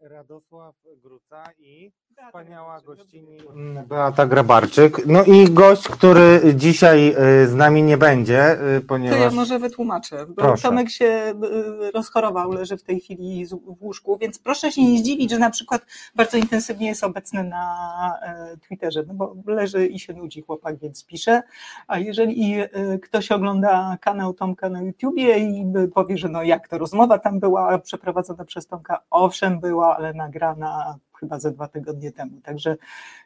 Radosław Gruca i wspaniała gościni Beata Grabarczyk. No i gość, który dzisiaj y, z nami nie będzie, y, To ponieważ... ja może wytłumaczę, bo Proszę. Tomek się y, rozchorował, leży w tej chwili w łóżku, więc proszę się nie zdziwić, że na przykład bardzo intensywnie jest obecny na e, Twitterze, no bo leży i się nudzi chłopak, więc pisze, a jeżeli ktoś ogląda kanał Tomka na YouTubie i powie, że no jak to rozmowa tam była przeprowadzona przez Tomka, owszem była, ale nagrana chyba ze dwa tygodnie temu, także,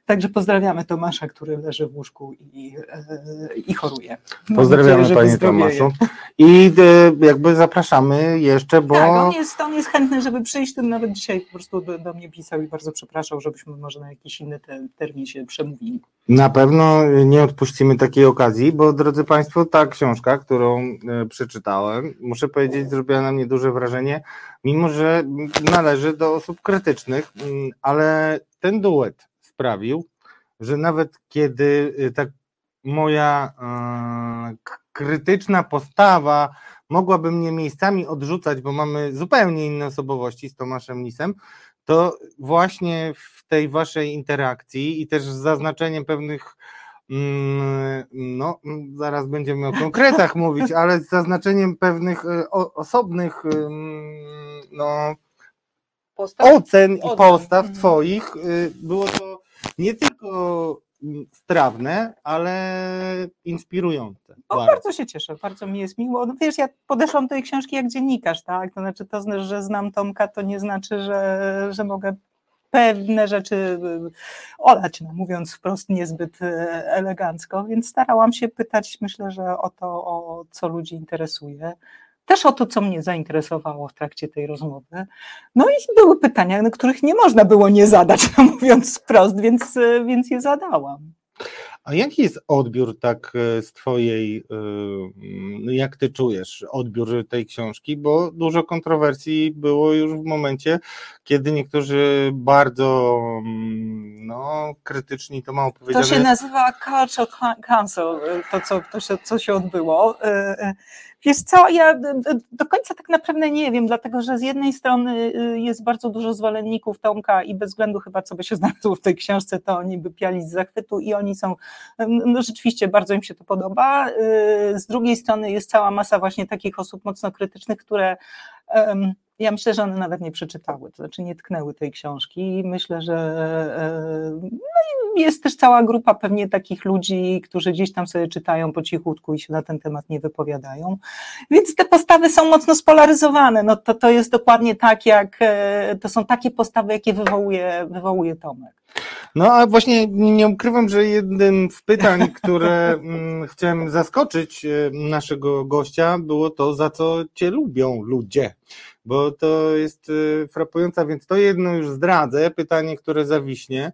także pozdrawiamy Tomasza, który leży w łóżku i, e, i choruje. Mam Pozdrawiamy nadzieję, Panie. Tomaszu. I y, jakby zapraszamy jeszcze, bo Tak, on jest, on jest chętny, żeby przyjść, ten nawet dzisiaj po prostu do, do mnie pisał i bardzo przepraszał, żebyśmy może na jakiś inny te, termin się przemówili. na pewno nie odpuścimy takiej okazji, bo drodzy Państwo, ta książka, którą y, przeczytałem, muszę powiedzieć, zrobiła na mnie duże wrażenie, mimo że należy do osób krytycznych, mm, ale ten duet sprawił, że nawet kiedy y, tak moja y, krytyczna postawa mogłaby mnie miejscami odrzucać, bo mamy zupełnie inne osobowości z Tomaszem Lisem, to właśnie w tej waszej interakcji i też z zaznaczeniem pewnych, mm, no zaraz będziemy o konkretach mówić, ale z zaznaczeniem pewnych e, o, osobnych no, ocen i postaw Mhm. twoich, y, było to nie tylko strawne, ale inspirujące. O, Bardzo. bardzo się cieszę, bardzo mi jest miło. No, wiesz, ja podeszłam do tej książki jak dziennikarz, tak? To znaczy, to, znaczy, że znam Tomka, to nie znaczy, że, że mogę pewne rzeczy y, olać, no, mówiąc wprost niezbyt y, elegancko, więc starałam się pytać, myślę, że o to, o co ludzi interesuje. Też o to, co mnie zainteresowało w trakcie tej rozmowy. No i były pytania, na których nie można było nie zadać, no, mówiąc wprost, więc, więc je zadałam. A jaki jest odbiór tak e, z twojej, e, jak ty czujesz odbiór tej książki, bo dużo kontrowersji było już w momencie, kiedy niektórzy bardzo no, krytyczni, to mało To powiedziane, się nazywa Culture Council, to co, to się, co się odbyło. Wiesz co, ja do końca tak naprawdę nie wiem, dlatego że z jednej strony y, jest bardzo dużo zwolenników Tomka i bez względu chyba co by się znalazło w tej książce, to oni by piali z zachwytu i oni są, no rzeczywiście bardzo im się to podoba. Y, Z drugiej strony jest cała masa właśnie takich osób mocno krytycznych, które em, ja myślę, że one nawet nie przeczytały, to znaczy nie tknęły tej książki i myślę, że e, no jest też cała grupa pewnie takich ludzi, którzy gdzieś tam sobie czytają po cichutku i się na ten temat nie wypowiadają. Więc te postawy są mocno spolaryzowane. No to, to jest dokładnie tak, jak e, to są takie postawy, jakie wywołuje, wywołuje Tomek. No a właśnie nie ukrywam, że jednym z pytań, które mm, chciałem zaskoczyć e, naszego gościa, było to, za co cię lubią ludzie. Bo to jest e, frapujące, więc to jedno już zdradzę, pytanie, które zawiśnie,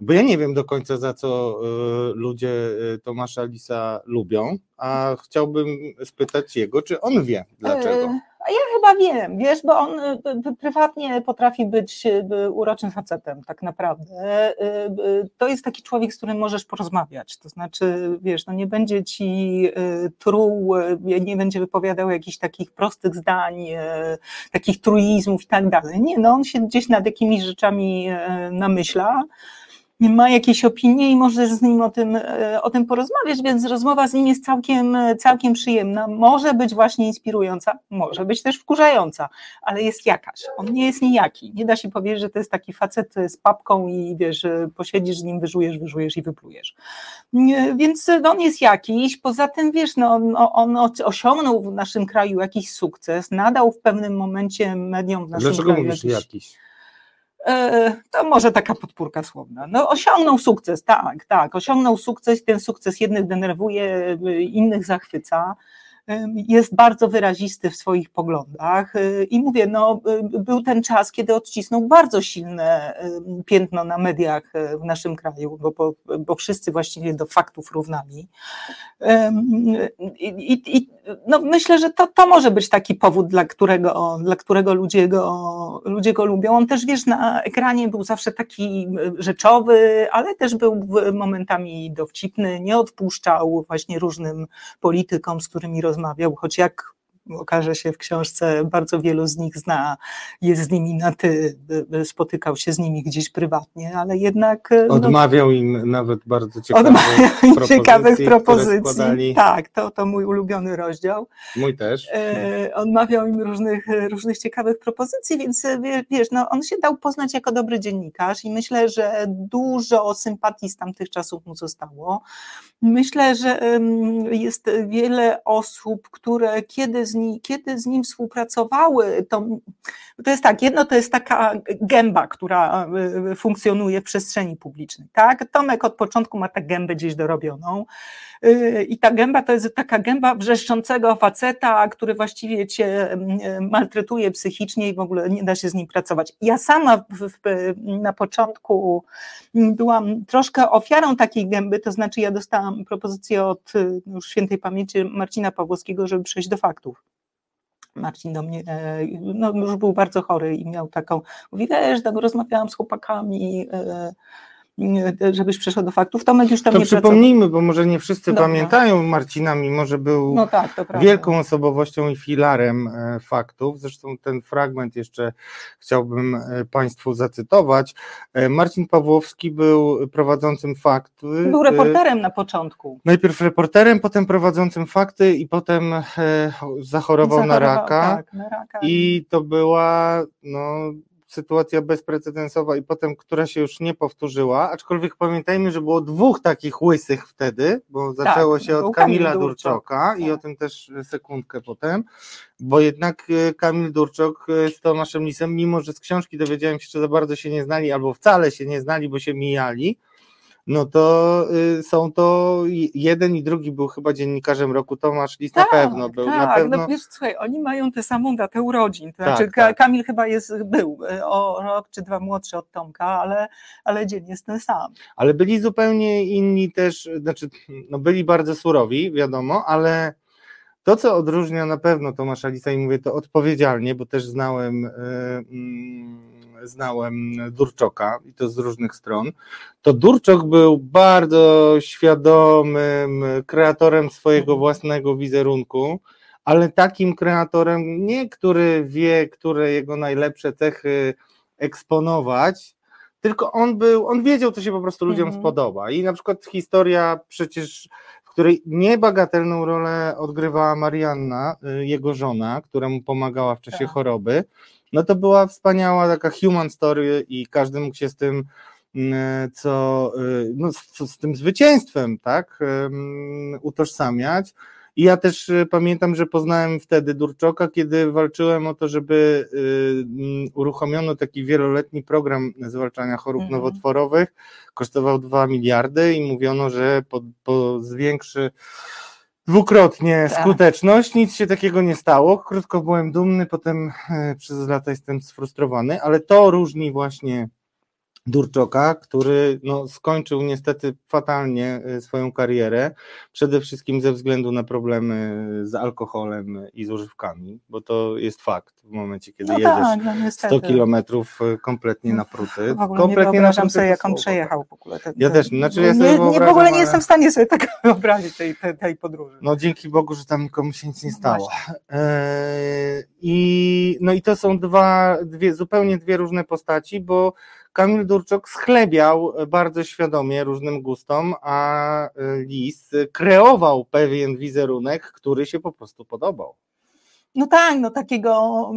bo ja nie wiem do końca, za co e, ludzie e, Tomasza Lisa lubią, a chciałbym spytać jego, czy on wie dlaczego. Ja chyba wiem, wiesz, bo on y, prywatnie potrafi być y, uroczym facetem, tak naprawdę. Y, To jest taki człowiek, z którym możesz porozmawiać. To znaczy, wiesz, no nie będzie ci truł, nie będzie wypowiadał jakichś takich prostych zdań, takich truizmów i tak dalej. Nie, no on się gdzieś nad jakimiś rzeczami namyśla ma jakieś opinie i możesz z nim o tym, e, o tym porozmawiać, więc rozmowa z nim jest całkiem, całkiem przyjemna. Może być właśnie inspirująca, może być też wkurzająca, ale jest jakaś. On nie jest nijaki. Nie da się powiedzieć, że to jest taki facet z papką i wiesz, e, posiedzisz z nim, wyżujesz, wyżujesz i wyplujesz. Więc on jest jakiś. Poza tym, wiesz, no, on- on osiągnął w naszym kraju jakiś sukces, nadał w pewnym momencie mediom w naszym Dlaczego kraju mówisz jakiś, jakiś? E, To może taka podpórka słowna. No, osiągnął sukces, tak, tak. Osiągnął sukces, ten sukces jednych denerwuje, y, innych zachwyca. Jest bardzo wyrazisty w swoich poglądach y, i mówię, no, y, był ten czas, kiedy odcisnął bardzo silne piętno na mediach y, w naszym kraju, bo, bo, bo wszyscy właściwie do faktów równali. I, i, i, no, myślę, że to, to może być taki powód, dla którego, dla którego ludzie, go, ludzie go lubią. On też, wiesz, na ekranie był zawsze taki rzeczowy, ale też był momentami dowcipny, nie odpuszczał właśnie różnym politykom, z którymi rozmawiał, choć jak okaże się w książce, bardzo wielu z nich zna, jest z nimi na ty, spotykał się z nimi gdzieś prywatnie, ale jednak... No, Odmawiał im nawet bardzo ciekawych propozycji. Ciekawych propozycji. Tak, to, to mój ulubiony rozdział. Mój też. E, odmawiał im różnych, różnych ciekawych propozycji, więc wiesz, no, on się dał poznać jako dobry dziennikarz i myślę, że dużo sympatii z tamtych czasów mu zostało. Myślę, że jest wiele osób, które kiedy z, nim, kiedy z nim współpracowały, to, to jest tak, jedno to jest taka gęba, która e, funkcjonuje w przestrzeni publicznej. Tak? Tomek od początku ma tę gębę gdzieś dorobioną e, i ta gęba to jest taka gęba wrzeszczącego faceta, który właściwie cię maltretuje psychicznie i w ogóle nie da się z nim pracować. Ja sama w, w, na początku byłam troszkę ofiarą takiej gęby, to znaczy ja dostałam propozycję od już świętej pamięci Marcina Pawłowskiego, żeby przejść do faktów. Marcin do mnie, e, no już był bardzo chory i miał taką, mówi, wiesz, rozmawiałam z chłopakami, e, żebyś przeszedł do faktów. Tomek już tam to nie przypomnijmy, pracował. bo może nie wszyscy Dobra. pamiętają Marcina, mimo że był no tak, wielką osobowością i filarem e, faktów. Zresztą ten fragment jeszcze chciałbym e, Państwu zacytować. E, Marcin Pawłowski był prowadzącym fakty. Był reporterem na początku. Najpierw reporterem, potem prowadzącym fakty i potem zachorował, zachorował na, raka. Tak, na raka. I to była no, sytuacja bezprecedensowa i potem, która się już nie powtórzyła, aczkolwiek pamiętajmy, że było dwóch takich łysych wtedy, bo tak, zaczęło się od Kamila Kamil Durczoka tak. i o tym też sekundkę potem, bo jednak e, Kamil Durczok e, z Tomaszem Lisem, mimo że z książki dowiedziałem się, że za bardzo się nie znali albo wcale się nie znali, bo się mijali, no to y, są to jeden i drugi był chyba dziennikarzem roku, Tomasz Lis tak, na pewno był. Tak, na no pewno... no wiesz, słuchaj, oni mają tę samą datę urodzin, to tak, znaczy tak. Kamil chyba jest, był y, o rok czy dwa młodszy od Tomka, ale, ale dzień jest ten sam. Ale byli zupełnie inni też, znaczy no byli bardzo surowi, wiadomo, ale to, co odróżnia na pewno Tomasza Lisa i mówię to odpowiedzialnie, bo też znałem... Yy, znałem Durczoka i to z różnych stron, to Durczok był bardzo świadomym kreatorem swojego własnego wizerunku, ale takim kreatorem nie, który wie, które jego najlepsze cechy eksponować, tylko on był, on wiedział, co się po prostu ludziom mhm. spodoba. I na przykład historia przecież, w której niebagatelną rolę odgrywała Marianna, y, jego żona, która mu pomagała w czasie tak. choroby no to była wspaniała taka human story i każdy mógł się z tym mm, co, y, no, z, z tym zwycięstwem, tak, utożsamiać. I ja też y, pamiętam, że poznałem wtedy Durczoka, kiedy walczyłem o to, żeby y, mm, uruchomiono taki wieloletni program zwalczania chorób mm. nowotworowych. Kosztował 2 miliardy i mówiono, że po, po zwiększy dwukrotnie tak. skuteczność, nic się takiego nie stało. Krótko byłem dumny, potem e, przez lata jestem sfrustrowany, ale to różni właśnie Durczoka, który no, skończył niestety fatalnie e, swoją karierę, przede wszystkim ze względu na problemy z alkoholem i z używkami, bo to jest fakt w momencie, kiedy no jedziesz tak, no 100 kilometrów e, kompletnie na pruty. W ogóle kompletnie nie wyobrażam sobie, jak on przejechał w ogóle. Ten, ja też, znaczy ja sobie nie, nie, w ogóle nie jestem w stanie sobie tak wyobrazić tej, tej, tej podróży. No dzięki Bogu, że tam nikomu się nic nie stało. Eee, I no i to są dwa, dwie, zupełnie dwie różne postaci, bo Kamil Durczok schlebiał bardzo świadomie różnym gustom, a Lis kreował pewien wizerunek, który się po prostu podobał. No tak, no takiego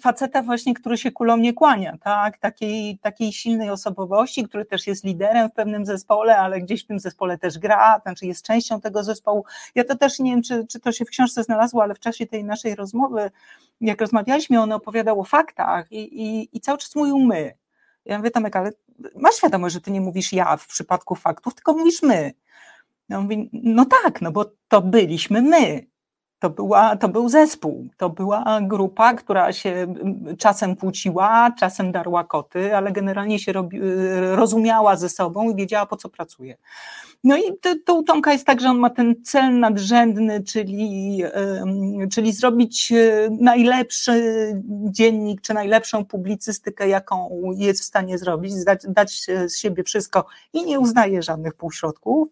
faceta właśnie, który się kulą nie kłania, tak, takiej, takiej silnej osobowości, który też jest liderem w pewnym zespole, ale gdzieś w tym zespole też gra, znaczy jest częścią tego zespołu. Ja to też nie wiem, czy, czy to się w książce znalazło, ale w czasie tej naszej rozmowy, jak rozmawialiśmy, on opowiadał o faktach i, i, i cały czas mówił my. Ja mówię, Tomek, ale masz świadomość, że ty nie mówisz ja w przypadku faktów, tylko mówisz my. Ja mówię, no tak, no bo to byliśmy my. To, była, to był zespół, to była grupa, która się czasem kłóciła, czasem darła koty, ale generalnie się robi, rozumiała ze sobą i wiedziała, po co pracuje. No i to, u Tomka jest tak, że on ma ten cel nadrzędny, czyli, czyli zrobić e, najlepszy dziennik, czy najlepszą publicystykę, jaką jest w stanie zrobić, dać, dać z siebie wszystko i nie uznaje żadnych półśrodków.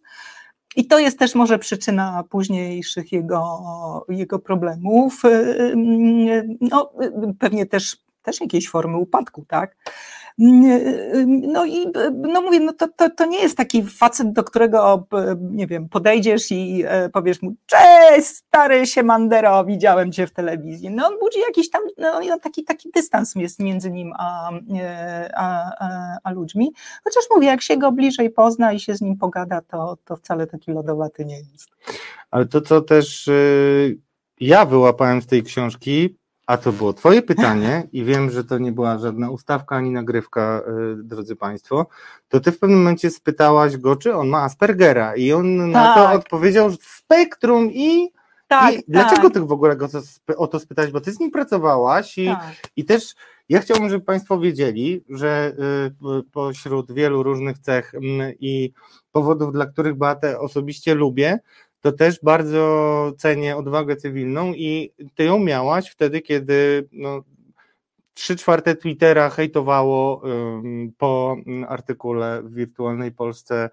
I to jest też może przyczyna późniejszych jego, jego problemów. No, pewnie też, też jakiejś formy upadku, tak? No i no mówię, no to, to, to nie jest taki facet, do którego, nie wiem, podejdziesz i powiesz mu, cześć stary Siemandero, widziałem cię w telewizji. No on budzi jakiś tam, no taki, taki dystans jest między nim a, a, a, a ludźmi. Chociaż mówię, jak się go bliżej pozna i się z nim pogada, to, to wcale taki lodowaty nie jest. Ale to, co też y, ja wyłapałem z tej książki, a to było Twoje pytanie i wiem, że to nie była żadna ustawka ani nagrywka, y, drodzy Państwo. To Ty w pewnym momencie spytałaś go, czy on ma Aspergera i on tak. na to tak. odpowiedział spektrum i. Tak, I tak. dlaczego Ty w ogóle go o to spytać? Bo Ty z nim pracowałaś i, tak. i też ja chciałbym, żeby Państwo wiedzieli, że y, pośród wielu różnych cech mm, i powodów, dla których Beatę osobiście lubię, to też bardzo cenię odwagę cywilną i ty ją miałaś wtedy, kiedy no, trzy czwarte Twittera hejtowało um, po artykule w Wirtualnej Polsce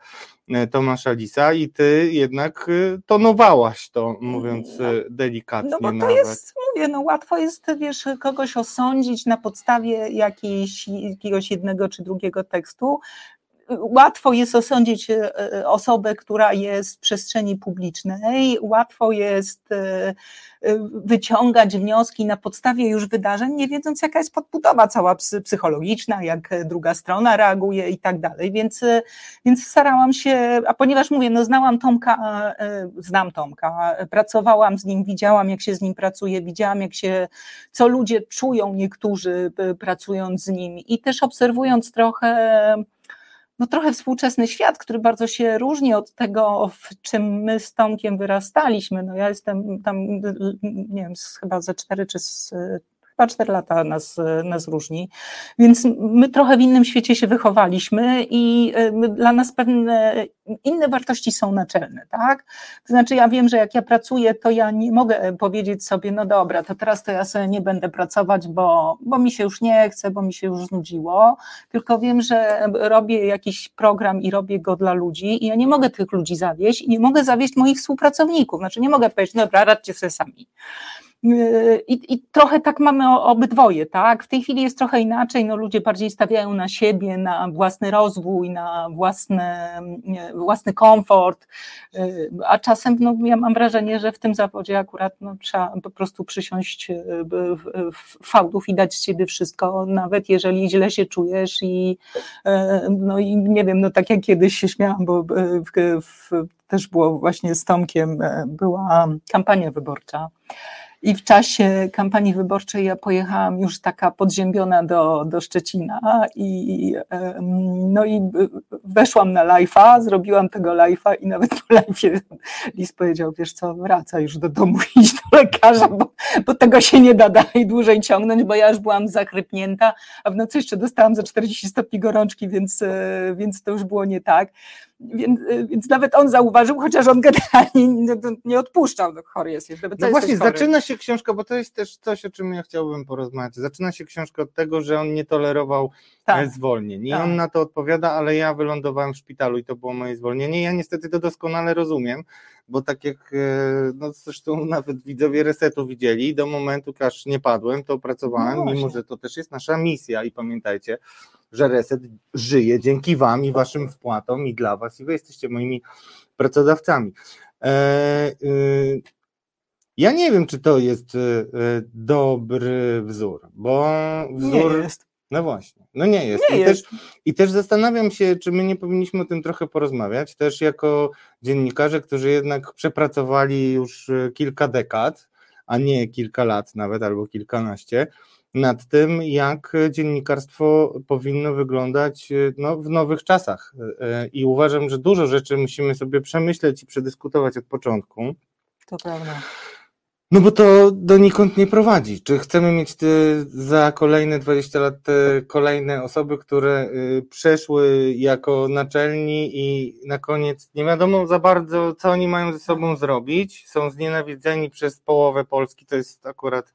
e, Tomasza Lisa i ty jednak e, tonowałaś to, mówiąc no, delikatnie No bo to nawet. jest, mówię, no łatwo jest, wiesz, kogoś osądzić na podstawie jakiejś, jakiegoś jednego czy drugiego tekstu, łatwo jest osądzić e, e, osobę, która jest w przestrzeni publicznej, łatwo jest e, wyciągać wnioski na podstawie już wydarzeń, nie wiedząc, jaka jest podbudowa cała psychologiczna, jak druga strona reaguje i tak dalej. Więc, więc starałam się, a ponieważ mówię, no znałam Tomka, znam Tomka, pracowałam z nim, widziałam, jak się z nim pracuje, widziałam, jak się, co ludzie czują niektórzy pracując z nim i też obserwując trochę no trochę współczesny świat, który bardzo się różni od tego, w czym my z Tomkiem wyrastaliśmy. No ja jestem tam, nie wiem, chyba ze cztery czy z chyba cztery lata nas, nas różni, więc my trochę w innym świecie się wychowaliśmy i y, dla nas pewne inne wartości są naczelne, tak? To znaczy ja wiem, że jak ja pracuję, to ja nie mogę powiedzieć sobie, no dobra, to teraz to ja sobie nie będę pracować, bo, bo mi się już nie chce, bo mi się już znudziło, tylko wiem, że robię jakiś program i robię go dla ludzi i ja nie mogę tych ludzi zawieść i nie mogę zawieść moich współpracowników, znaczy nie mogę powiedzieć, dobra, radźcie sobie sami. I, I, trochę tak mamy obydwoje, tak? W tej chwili jest trochę inaczej, no ludzie bardziej stawiają na siebie, na własny rozwój, na własny, własny komfort, y, a czasem no, ja mam wrażenie, że w tym zawodzie akurat no, trzeba po prostu przysiąść y, fałdów i dać z siebie wszystko, nawet jeżeli źle się czujesz i no i nie wiem, no tak jak kiedyś się śmiałam, bo w, w, też było właśnie z Tomkiem, była kampania wyborcza i w czasie kampanii wyborczej ja pojechałam już taka podziębiona do, do Szczecina i, no i weszłam na live'a, zrobiłam tego live'a i nawet po live'ie Lis powiedział, wiesz co, wraca już do domu, idź do lekarza, bo, bo tego się nie da dalej dłużej ciągnąć, bo ja już byłam zakrypnięta, a w nocy jeszcze dostałam za 40 stopni gorączki, więc, e, więc to już było nie tak. Więc, y, więc nawet on zauważył, chociaż on generalnie nie, odpuszczał, no chory jest. Jeszcze, no właśnie, zaczyna się książka, bo to jest też coś, o czym ja chciałbym porozmawiać. Zaczyna się książka od tego, że on nie tolerował tak. zwolnień i tak. on na to odpowiada, ale ja wylądowałem w szpitalu i to było moje zwolnienie. Ja niestety to doskonale rozumiem, bo tak jak e, no zresztą nawet widzowie resetu widzieli, do momentu, aż nie padłem, to pracowałem, no mimo że to też jest nasza misja i pamiętajcie, że Reset żyje dzięki Wam i Waszym wpłatom i dla Was i Wy jesteście moimi pracodawcami. E, y, ja nie wiem, czy to jest y, dobry wzór, bo wzór. Nie jest. No właśnie, no nie jest. Nie I, jest. Też, I też zastanawiam się, czy my nie powinniśmy o tym trochę porozmawiać, też jako dziennikarze, którzy jednak przepracowali już y, kilka dekad, a nie kilka lat nawet, albo kilkanaście nad tym, jak dziennikarstwo powinno wyglądać no, w nowych czasach. I uważam, że dużo rzeczy musimy sobie przemyśleć i przedyskutować od początku. To prawda. No bo to donikąd nie prowadzi. Czy chcemy mieć za kolejne 20 lat kolejne osoby, które y, przeszły jako naczelni i na koniec nie wiadomo za bardzo, co oni mają ze sobą zrobić. Są znienawidzeni przez połowę Polski. To jest akurat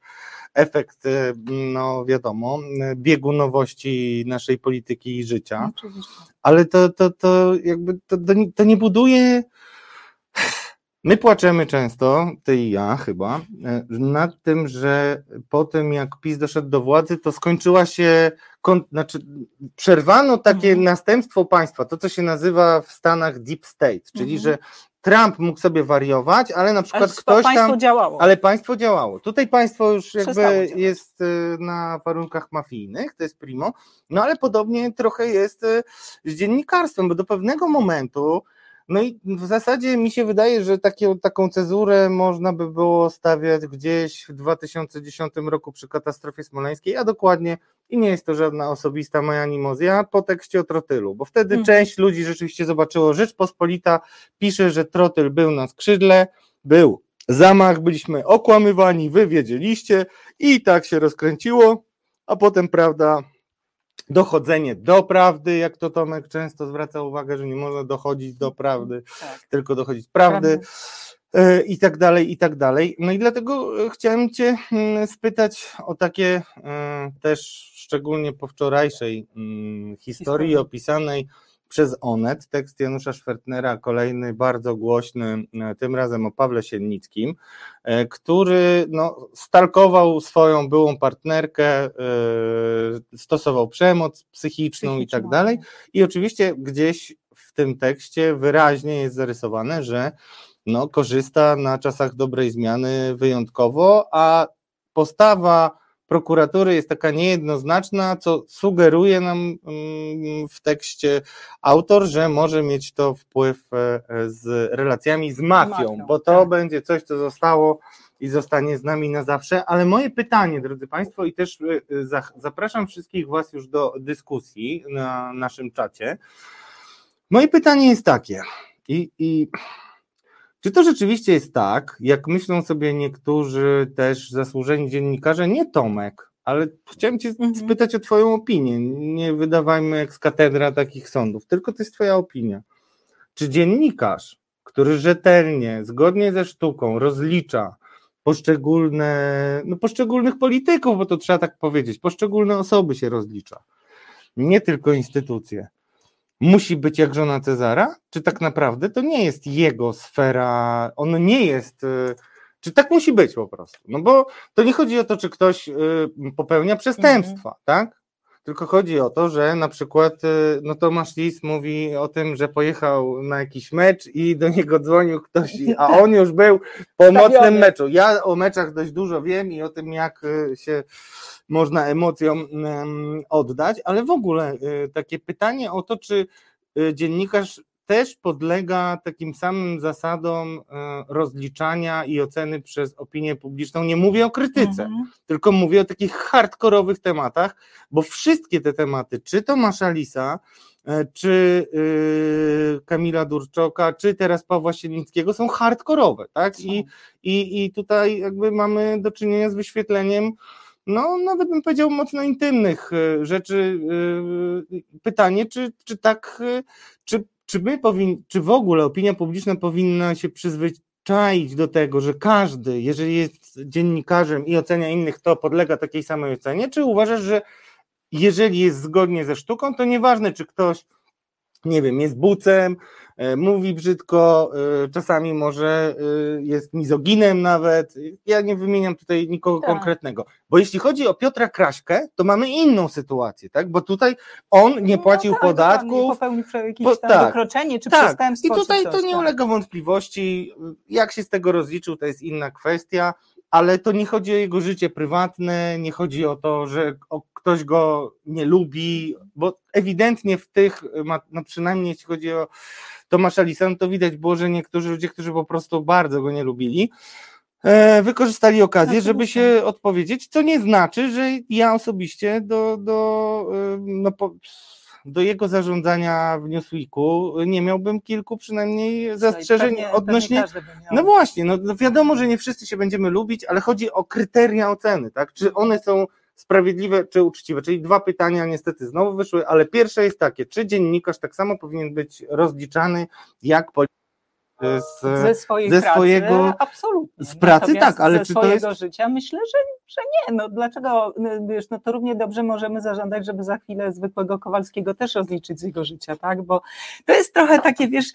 efekt, y, no wiadomo, biegunowości naszej polityki i życia. Oczywiście. Ale to, to, to jakby to, to nie buduje My płaczemy często, ty i ja chyba, e, nad tym, że po tym jak PiS doszedł do władzy, to skończyła się, kon, znaczy przerwano takie Mhm. następstwo państwa, to co się nazywa w Stanach deep state, czyli Mhm. że Trump mógł sobie wariować, ale na Ale przykład to ktoś państwo tam, działało. ale państwo działało. Tutaj państwo już jakby jest y, na warunkach mafijnych, to jest primo, no ale podobnie trochę jest y, z dziennikarstwem, bo do pewnego momentu no i w zasadzie mi się wydaje, że takie, taką cezurę można by było stawiać gdzieś w 2010 roku przy katastrofie smoleńskiej, a dokładnie, i nie jest to żadna osobista moja animozja, po tekście o trotylu, bo wtedy Mhm. część ludzi rzeczywiście zobaczyło, Rzeczpospolita pisze, że trotyl był na skrzydle, był zamach, byliśmy okłamywani, wy wiedzieliście i tak się rozkręciło, a potem prawda dochodzenie do prawdy, jak to Tomek często zwraca uwagę, że nie można dochodzić do prawdy, Tak. tylko dochodzić prawdy Prawda. e, i tak dalej, i tak dalej. No i dlatego e, chciałem Cię mm, spytać o takie e, też szczególnie po wczorajszej mm, historii Historii. opisanej przez Onet, tekst Janusza Szwertnera, kolejny bardzo głośny, e, tym razem o Pawle Siennickim, e, który no, stalkował swoją byłą partnerkę, e, stosował przemoc psychiczną i tak dalej. I oczywiście gdzieś w tym tekście wyraźnie jest zarysowane, że no, korzysta na czasach dobrej zmiany wyjątkowo, a postawa prokuratury jest taka niejednoznaczna, co sugeruje nam mm, w tekście autor, że może mieć to wpływ e, z relacjami z mafią, mafią, bo to tak. będzie coś, co zostało i zostanie z nami na zawsze. Ale moje pytanie, drodzy Państwo, i też e, za- zapraszam wszystkich Was już do dyskusji na naszym czacie. Moje pytanie jest takie, i, i czy to rzeczywiście jest tak, jak myślą sobie niektórzy też zasłużeni dziennikarze, nie Tomek, ale chciałem Cię Mhm. spytać o Twoją opinię. Nie wydawajmy jak z katedra takich sądów, tylko to jest Twoja opinia. Czy dziennikarz, który rzetelnie, zgodnie ze sztuką rozlicza poszczególne, no poszczególnych polityków, bo to trzeba tak powiedzieć, poszczególne osoby się rozlicza, nie tylko instytucje, musi być jak żona Cezara? Czy tak naprawdę to nie jest jego sfera, on nie jest, y, czy tak musi być po prostu? No bo to nie chodzi o to, czy ktoś y, popełnia przestępstwa, tak? Tylko chodzi o to, że na przykład y, no Tomasz Lis mówi o tym, że pojechał na jakiś mecz i do niego dzwonił ktoś, a on już był po mocnym meczu. Ja o meczach dość dużo wiem i o tym, jak y, się można emocjom em, oddać, ale w ogóle y, takie pytanie o to, czy dziennikarz też podlega takim samym zasadom y, rozliczania i oceny przez opinię publiczną. Nie mówię o krytyce, Mhm. tylko mówię o takich hardkorowych tematach, bo wszystkie te tematy, czy Tomasza Lisa, e, czy y, Kamila Durczoka, czy teraz Pawła Siedlickiego są hardkorowe, tak? I, i, I tutaj jakby mamy do czynienia z wyświetleniem no nawet bym powiedział mocno intymnych e, rzeczy. e, Pytanie, czy, czy tak, e, czy, czy my powin, czy w ogóle opinia publiczna powinna się przyzwyczaić do tego, że każdy, jeżeli jest dziennikarzem i ocenia innych, to podlega takiej samej ocenie, czy uważasz, że jeżeli jest zgodnie ze sztuką, to nieważne, czy ktoś nie wiem, jest bucem, mówi brzydko, e, czasami może e, jest mizoginem nawet. Ja nie wymieniam tutaj nikogo Tak. konkretnego. Bo jeśli chodzi o Piotra Kraśkę, to mamy inną sytuację, tak? Bo tutaj on nie No płacił tak, dokładnie, podatków. Popełnił jakieś Bo- tam tak. wykroczenie czy Tak, przestępstwo. i tutaj to nie tak. ulega wątpliwości. Jak się z tego rozliczył, to jest inna kwestia, ale to nie chodzi o jego życie prywatne, nie chodzi o to, że o, ktoś go nie lubi, bo ewidentnie w tych, no przynajmniej jeśli chodzi o Tomasza Lisa, no to widać było, że niektórzy ludzie, którzy po prostu bardzo go nie lubili, e, wykorzystali okazję, żeby się odpowiedzieć, co nie znaczy, że ja osobiście do, do, e, no, po, do jego zarządzania w Newsweeku nie miałbym kilku przynajmniej zastrzeżeń Pewnie- odnośnie pewnie no właśnie, no no wiadomo, że nie wszyscy się będziemy lubić, ale chodzi o kryteria oceny, tak? Czy one są sprawiedliwe, czy uczciwe? Czyli dwa pytania niestety znowu wyszły, ale pierwsze jest takie, czy dziennikarz tak samo powinien być rozliczany jak polityk? z, ze swojej ze pracy, swojego- absolutnie. z pracy Natomiast tak, ale ze czy to swojego jest- życia myślę, że, że nie, no dlaczego, no, wiesz, no to równie dobrze możemy zażądać, żeby za chwilę zwykłego Kowalskiego też rozliczyć z jego życia, tak, bo to jest trochę takie, wiesz,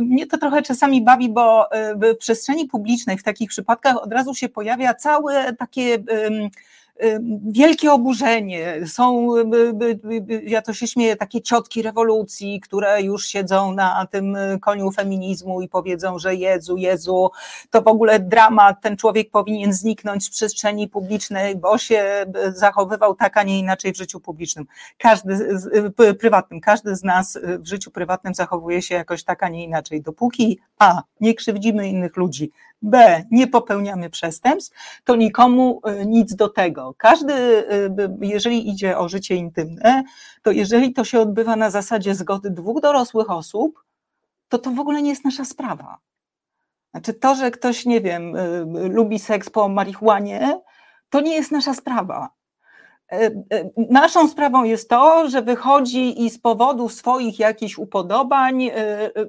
mnie to trochę czasami bawi, bo e, w przestrzeni publicznej w takich przypadkach od razu się pojawia całe takie wielkie oburzenie. Są, by- ja to się śmieję, takie ciotki rewolucji, które już siedzą na tym e, koniu feminizmu i powiedzą, że Jezu, Jezu, to w ogóle dramat, ten człowiek powinien zniknąć z przestrzeni publicznej, bo się e, zachowywał tak, a nie inaczej w życiu publicznym. Każdy, prywatnym, każdy z nas w życiu prywatnym zachowuje się jakoś tak, a nie inaczej. Dopóki A, nie krzywdzimy innych ludzi, B, nie popełniamy przestępstw, to nikomu e, nic do tego. Każdy, b- jeżeli idzie o życie intymne, to jeżeli to się odbywa na zasadzie zgody dwóch dorosłych osób, to to w ogóle nie jest nasza sprawa. Znaczy to, że ktoś, nie wiem, y, lubi seks po marihuanie, to nie jest nasza sprawa. E, e, Naszą sprawą jest to, że wychodzi i z powodu swoich jakichś upodobań e,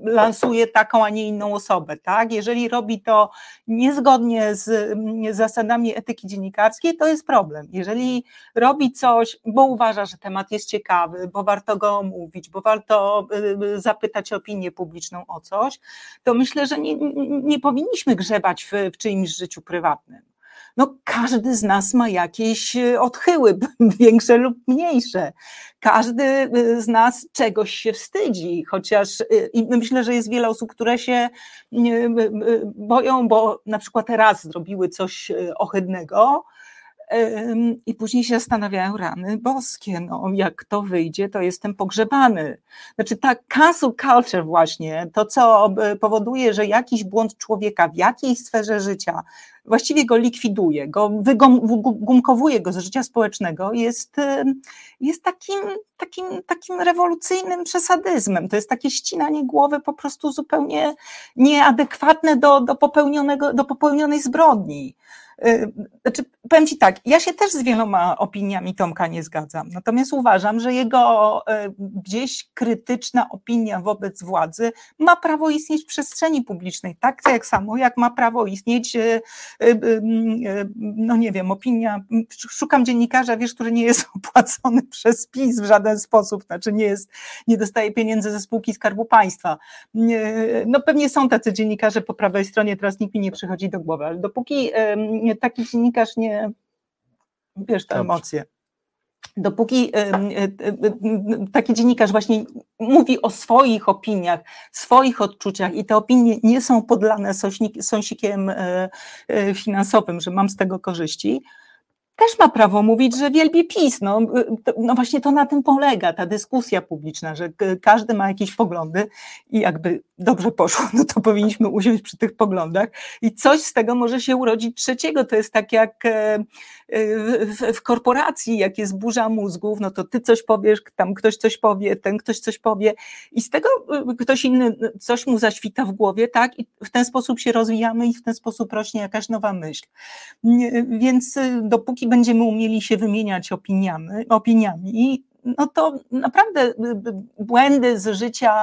lansuje taką, a nie inną osobę. Tak? Jeżeli robi to niezgodnie z mm, zasadami etyki dziennikarskiej, to jest problem. Jeżeli robi coś, bo uważa, że temat jest ciekawy, bo warto go omówić, bo warto zapytać opinię publiczną o coś, to myślę, że nie- nie powinniśmy grzebać w, w czyimś życiu prywatnym. No, każdy z nas ma jakieś y, odchyły, większe lub mniejsze. Każdy y, z nas czegoś się wstydzi, chociaż y, i myślę, że jest wiele osób, które się boją, bo na przykład raz zrobiły coś ohydnego, I później się zastanawiają, rany boskie, no jak to wyjdzie, to jestem pogrzebany. Znaczy ta cancel culture właśnie, to co powoduje, że jakiś błąd człowieka w jakiejś sferze życia właściwie go likwiduje, go wygumkowuje go z życia społecznego, jest, jest takim, takim, takim rewolucyjnym przesadyzmem. To jest takie ścinanie głowy po prostu zupełnie nieadekwatne do, do, popełnionego, do popełnionej zbrodni. Znaczy, powiem Ci tak, ja się też z wieloma opiniami Tomka nie zgadzam, natomiast uważam, że jego y, gdzieś krytyczna opinia wobec władzy ma prawo istnieć w przestrzeni publicznej, tak jak samo jak ma prawo istnieć, y, y, no nie wiem, opinia, szukam dziennikarza, wiesz, który nie jest opłacony przez PiS w żaden sposób, znaczy nie jest, nie dostaje pieniędzy ze spółki Skarbu Państwa. No pewnie są tacy dziennikarze po prawej stronie, teraz nikt mi nie przychodzi do głowy, ale dopóki taki dziennikarz nie, wiesz, te Dobrze. emocje. Dopóki em, e, e, taki dziennikarz właśnie mówi o swoich opiniach, swoich odczuciach i te opinie nie są podlane sąsikiem e, e, finansowym, że mam z tego korzyści, też ma prawo mówić, że wielbi PiS. No, to- no właśnie to na tym polega ta dyskusja publiczna, że każdy ma jakieś poglądy i jakby dobrze poszło, no to powinniśmy usiąść przy tych poglądach i coś z tego może się urodzić trzeciego. To jest tak jak e, w, w korporacji, jak jest burza mózgów, no to ty coś powiesz, tam ktoś coś powie, ten ktoś coś powie i z tego e, ktoś inny coś mu zaświta w głowie, tak? I w ten sposób się rozwijamy i w ten sposób rośnie jakaś nowa myśl. Nie, Więc y, dopóki będziemy umieli się wymieniać opiniami, opiniami no to naprawdę y, błędy z życia,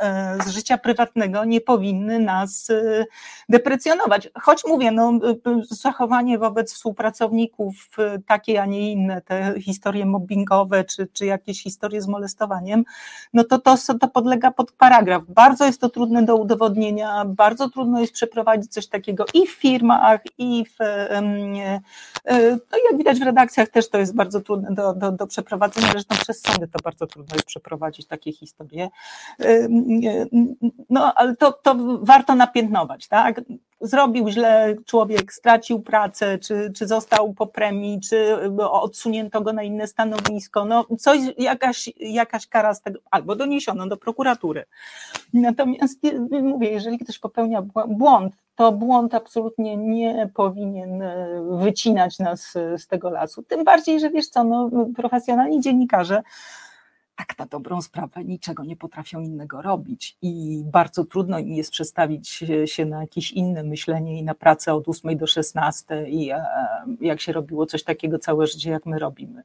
e, z życia prywatnego nie powinny nas y, deprecjonować. Choć mówię, no, zachowanie wobec współpracowników y, takie, a nie inne, te historie mobbingowe, czy, czy jakieś historie z molestowaniem, no to, to to podlega pod paragraf. Bardzo jest to trudne do udowodnienia, bardzo trudno jest przeprowadzić coś takiego i w firmach, i w, e, no jak widać w redakcjach też to jest bardzo trudne do, do, do przeprowadzenia, zresztą przez sądy to bardzo trudno jest przeprowadzić takie historie. No ale to, to warto napiętnować, tak? Zrobił źle człowiek, stracił pracę, czy, czy został po premii, czy odsunięto go na inne stanowisko, no coś, jakaś, jakaś kara z tego, albo doniesiono do prokuratury. Natomiast y, mówię, jeżeli ktoś popełnia bł- błąd, to błąd absolutnie nie powinien e, wycinać nas z tego lasu. Tym bardziej, że wiesz co, no, profesjonalni dziennikarze tak na dobrą sprawę niczego nie potrafią innego robić i bardzo trudno im jest przestawić się na jakieś inne myślenie i na pracę od 8 do 16 i e, jak się robiło coś takiego całe życie, jak my robimy.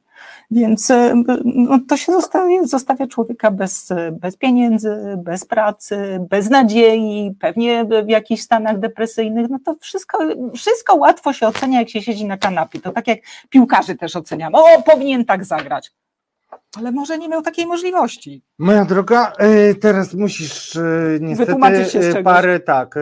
Więc e, no, to się zostawia, zostawia człowieka bez, bez pieniędzy, bez pracy, bez nadziei, pewnie w jakichś stanach depresyjnych, no to wszystko, wszystko łatwo się ocenia, jak się siedzi na kanapie. To tak jak piłkarzy też oceniamy. O, powinien tak zagrać ale może nie miał takiej możliwości. Moja droga, e, teraz musisz e, niestety e, parę, tak,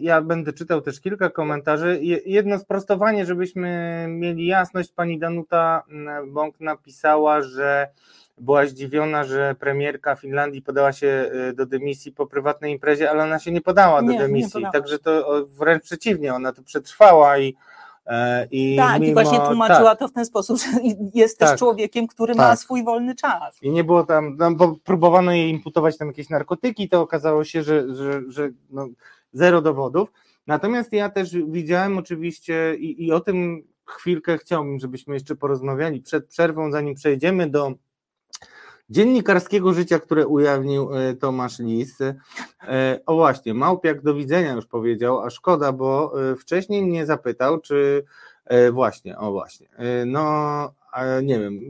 ja będę czytał też kilka komentarzy. Jedno sprostowanie, żebyśmy mieli jasność, pani Danuta Bąk napisała, że była zdziwiona, że premierka Finlandii podała się do dymisji po prywatnej imprezie, ale ona się nie podała do nie, dymisji, nie także to wręcz przeciwnie, ona to przetrwała i I tak, mimo, i właśnie tłumaczyła tak, to w ten sposób, że jest tak, też człowiekiem, który tak. ma swój wolny czas. I nie było tam, no, bo próbowano jej imputować tam jakieś narkotyki, to okazało się, że, że, że no, zero dowodów. Natomiast ja też widziałem oczywiście i, i o tym chwilkę chciałbym, żebyśmy jeszcze porozmawiali przed przerwą, zanim przejdziemy do dziennikarskiego życia, które ujawnił e, Tomasz Lis. E, o właśnie, Małpiak do widzenia już powiedział, a szkoda, bo e, wcześniej mnie zapytał, czy właśnie, o właśnie, no nie wiem,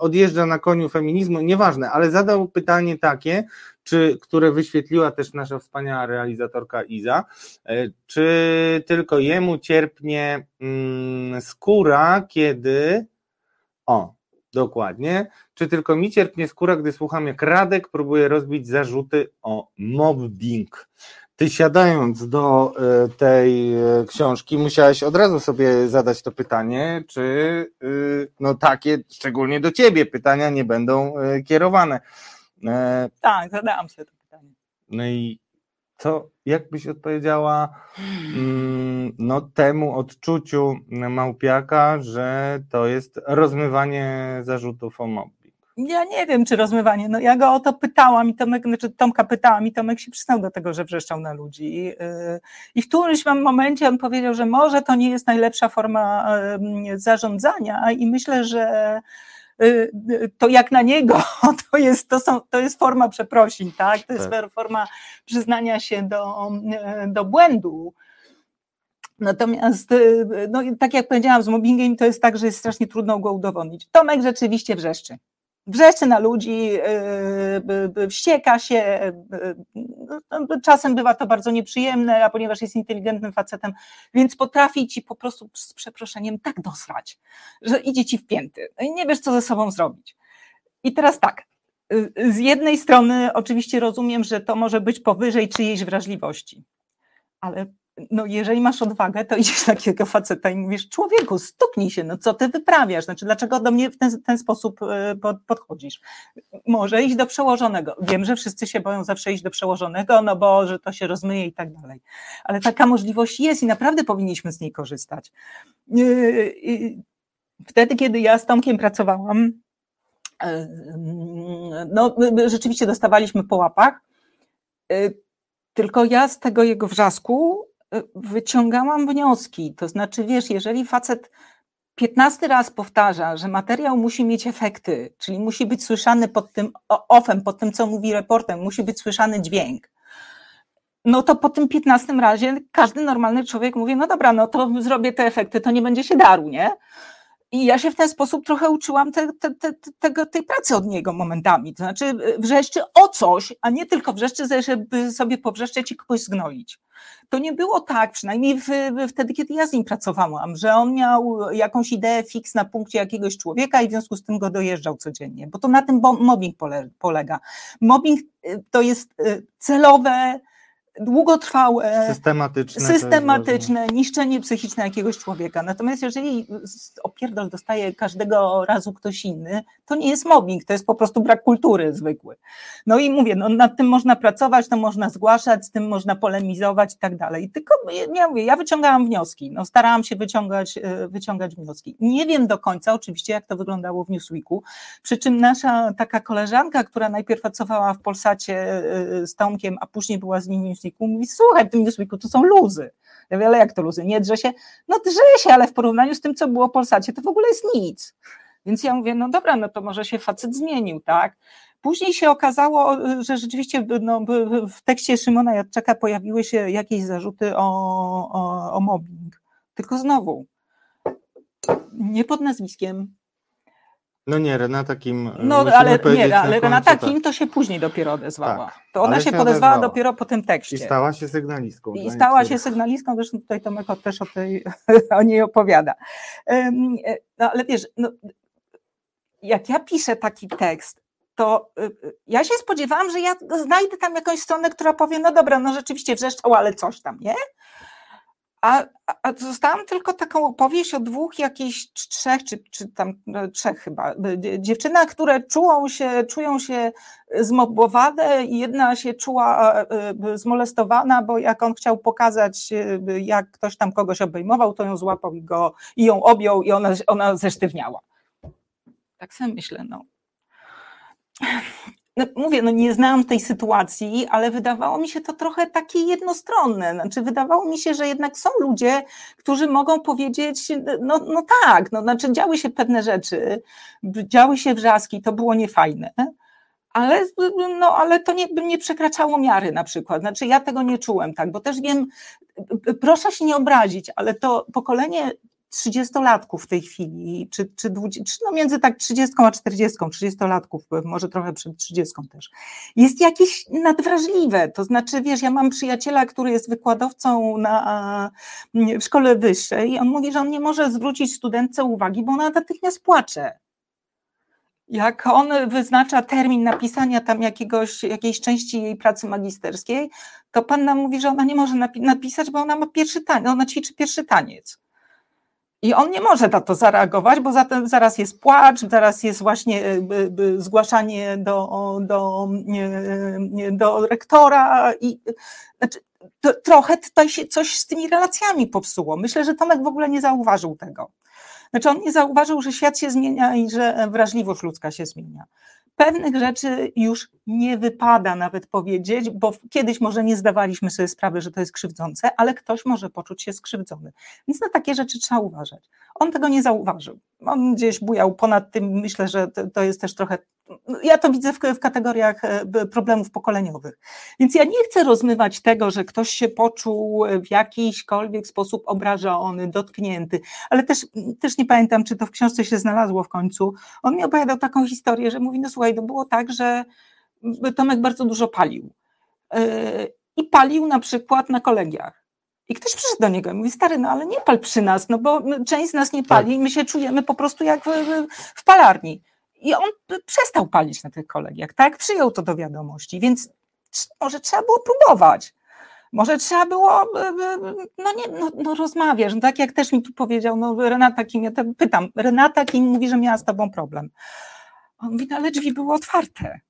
odjeżdża na koniu feminizmu, nieważne, ale zadał pytanie takie, czy, które wyświetliła też nasza wspaniała realizatorka Iza, czy tylko jemu cierpnie mm, skóra, kiedy o, Dokładnie. Czy tylko mi cierpnie skóra, gdy słucham, jak Radek próbuje rozbić zarzuty o mobbing? Ty siadając do e, tej e, książki, musiałeś od razu sobie zadać to pytanie, czy y, no takie, szczególnie do ciebie, pytania nie będą e, kierowane. Tak, zadałam sobie to pytanie. No i co, jak byś odpowiedziała mm, no, temu odczuciu Małpiaka, że to jest rozmywanie zarzutów o mobbing? Ja nie wiem, czy rozmywanie. No, ja go o to pytałam i Tomek, znaczy Tomka pytałam i Tomek się przystał do tego, że wrzeszczał na ludzi. I, i w którymś momencie on powiedział, że może to nie jest najlepsza forma zarządzania i myślę, że Y, y, to jak na niego, to jest, to są, to jest forma przeprosin, tak? To jest tak. forma przyznania się do, y, do błędu. Natomiast, no, tak jak powiedziałam, z mobbingiem to jest tak, że jest strasznie trudno go udowodnić. Tomek rzeczywiście wrzeszczy wrzeszczy na ludzi, y, wścieka się, y, y, czasem bywa to bardzo nieprzyjemne, a ponieważ jest inteligentnym facetem, więc potrafi ci po prostu z przeproszeniem tak dosrać, że idzie ci w pięty no i nie wiesz, co ze sobą zrobić. I teraz tak, z jednej strony oczywiście rozumiem, że to może być powyżej czyjejś wrażliwości, ale no jeżeli masz odwagę, to idziesz takiego faceta i mówisz, człowieku, stuknij się, no co ty wyprawiasz, znaczy dlaczego do mnie w ten, ten sposób e, podchodzisz? Może iść do przełożonego. Wiem, że wszyscy się boją zawsze iść do przełożonego, no bo, że to się rozmyje i tak dalej. Ale taka możliwość jest i naprawdę powinniśmy z niej korzystać. E, wtedy, kiedy ja z Tomkiem pracowałam, e, no rzeczywiście dostawaliśmy po łapach, tylko ja z tego jego wrzasku wyciągałam wnioski. To znaczy, wiesz, jeżeli facet 15 raz powtarza, że materiał musi mieć efekty, czyli musi być słyszany pod tym ofem, pod tym, co mówi reportem, musi być słyszany dźwięk. No to po tym 15 razie każdy normalny człowiek mówi, no dobra, no to zrobię te efekty, to nie będzie się darł, nie? I ja się w ten sposób trochę uczyłam te, te, te, tego, tej pracy od niego momentami. To znaczy wrzeszczy o coś, a nie tylko wrzeszczy, żeby sobie powrzeszczeć i kogoś zgnoić. To nie było tak, przynajmniej w, wtedy, kiedy ja z nim pracowałam, że on miał jakąś ideę fix na punkcie jakiegoś człowieka i w związku z tym go dojeżdżał codziennie, bo to na tym mobbing polega. Mobbing y, to jest y, celowe, długotrwałe, systematyczne, systematyczne niszczenie psychiczne jakiegoś człowieka. Natomiast jeżeli opierdol dostaje każdego razu ktoś inny, to nie jest mobbing, to jest po prostu brak kultury zwykły. No i mówię, no nad tym można pracować, to można zgłaszać, z tym można polemizować i tak dalej. Tylko ja mówię, ja wyciągałam wnioski, no starałam się wyciągać, e, wyciągać wnioski. Nie wiem do końca oczywiście, jak to wyglądało w Newsweeku, przy czym nasza taka koleżanka, która najpierw pracowała w Polsacie e, z Tomkiem, a później była z nim w Newsweeku, mówi, słuchaj, w tym Newsweeku to są luzy. Ja mówię, ale jak to luzy? Nie drze się? No drze się, ale w porównaniu z tym, co było w Polsacie, to w ogóle jest nic. Więc ja mówię, no dobra, no to może się facet zmienił, tak? Później się okazało, że rzeczywiście no, w tekście Szymona Jadczaka pojawiły się jakieś zarzuty o, o, o mobbing. Tylko znowu, nie pod nazwiskiem, no nie, Renata Kim. No ale nie, ale Renata Kim to się później dopiero odezwała. Tak, to ona się, się podezwała odezwała. dopiero po tym tekście. I stała się sygnalistką. I stała się sygnalistką, zresztą tutaj Tomek też o, tej, o niej opowiada. E, no ale wiesz, no, jak ja piszę taki tekst, to y, ja się spodziewałam, że ja znajdę tam jakąś stronę, która powie, no dobra, no rzeczywiście wrzeszczał, ale coś tam, nie? A, a dostałam tylko taką opowieść o dwóch jakichś trzech, czy, czy tam no, trzech chyba, dziewczynach, które czują się, czują się zmobowane i jedna się czuła e, e, zmolestowana, bo jak on chciał pokazać, e, jak ktoś tam kogoś obejmował, to ją złapał i, go, i ją objął i ona, ona zesztywniała. Tak sobie myślę, no no, mówię, no nie znałam tej sytuacji, ale wydawało mi się to trochę takie jednostronne. Znaczy, wydawało mi się, że jednak są ludzie, którzy mogą powiedzieć, no, no tak, no, znaczy działy się pewne rzeczy, działy się wrzaski, to było niefajne, ale, no, ale to nie, nie przekraczało miary na przykład. Znaczy, ja tego nie czułem tak, bo też wiem, proszę się nie obrazić, ale to pokolenie trzydziestolatków w tej chwili, czy, czy, 20, czy no między tak 30 a 40, 30-latków, może trochę przed 30 też, jest jakieś nadwrażliwe. To znaczy, wiesz, ja mam przyjaciela, który jest wykładowcą na, w szkole wyższej i on mówi, że on nie może zwrócić studentce uwagi, bo ona natychmiast płacze. Jak on wyznacza termin napisania tam jakiegoś, jakiejś części jej pracy magisterskiej, to panna mówi, że ona nie może napisać, bo ona ma pierwszy taniec, ona ćwiczy pierwszy taniec. I on nie może na to zareagować, bo zatem zaraz jest płacz, zaraz jest właśnie e, zgłaszanie do, do, do rektora i znaczy, to, trochę tutaj się coś z tymi relacjami popsuło. Myślę, że Tomek w ogóle nie zauważył tego. Znaczy on nie zauważył, że świat się zmienia i że wrażliwość ludzka się zmienia pewnych rzeczy już nie wypada nawet powiedzieć, bo kiedyś może nie zdawaliśmy sobie sprawy, że to jest krzywdzące, ale ktoś może poczuć się skrzywdzony. Więc na takie rzeczy trzeba uważać. On tego nie zauważył. On gdzieś bujał ponad tym, myślę, że to jest też trochę ja to widzę w, w, kategoriach e, problemów pokoleniowych. Więc ja nie chcę rozmywać tego, że ktoś się poczuł w jakiśkolwiek sposób obrażony, dotknięty, ale też, też nie pamiętam, czy to w książce się znalazło w końcu. On mi opowiadał taką historię, że mówi, no słuchaj, to było tak, że Tomek bardzo dużo palił. E, I palił na przykład na kolegiach. I ktoś przyszedł do niego i mówi, stary, no ale nie pal przy nas, no bo część z nas nie pali, tak. my się czujemy po prostu jak w, w palarni. I on przestał palić na tych kolegiach, tak? Przyjął to do wiadomości, więc może trzeba było próbować. Może trzeba było, no nie, no, no rozmawiasz, no tak jak też mi tu powiedział, no Renata Kim, ja pytam, Renata Kim mówi, że miała z tobą problem. On mówi, no ale drzwi były otwarte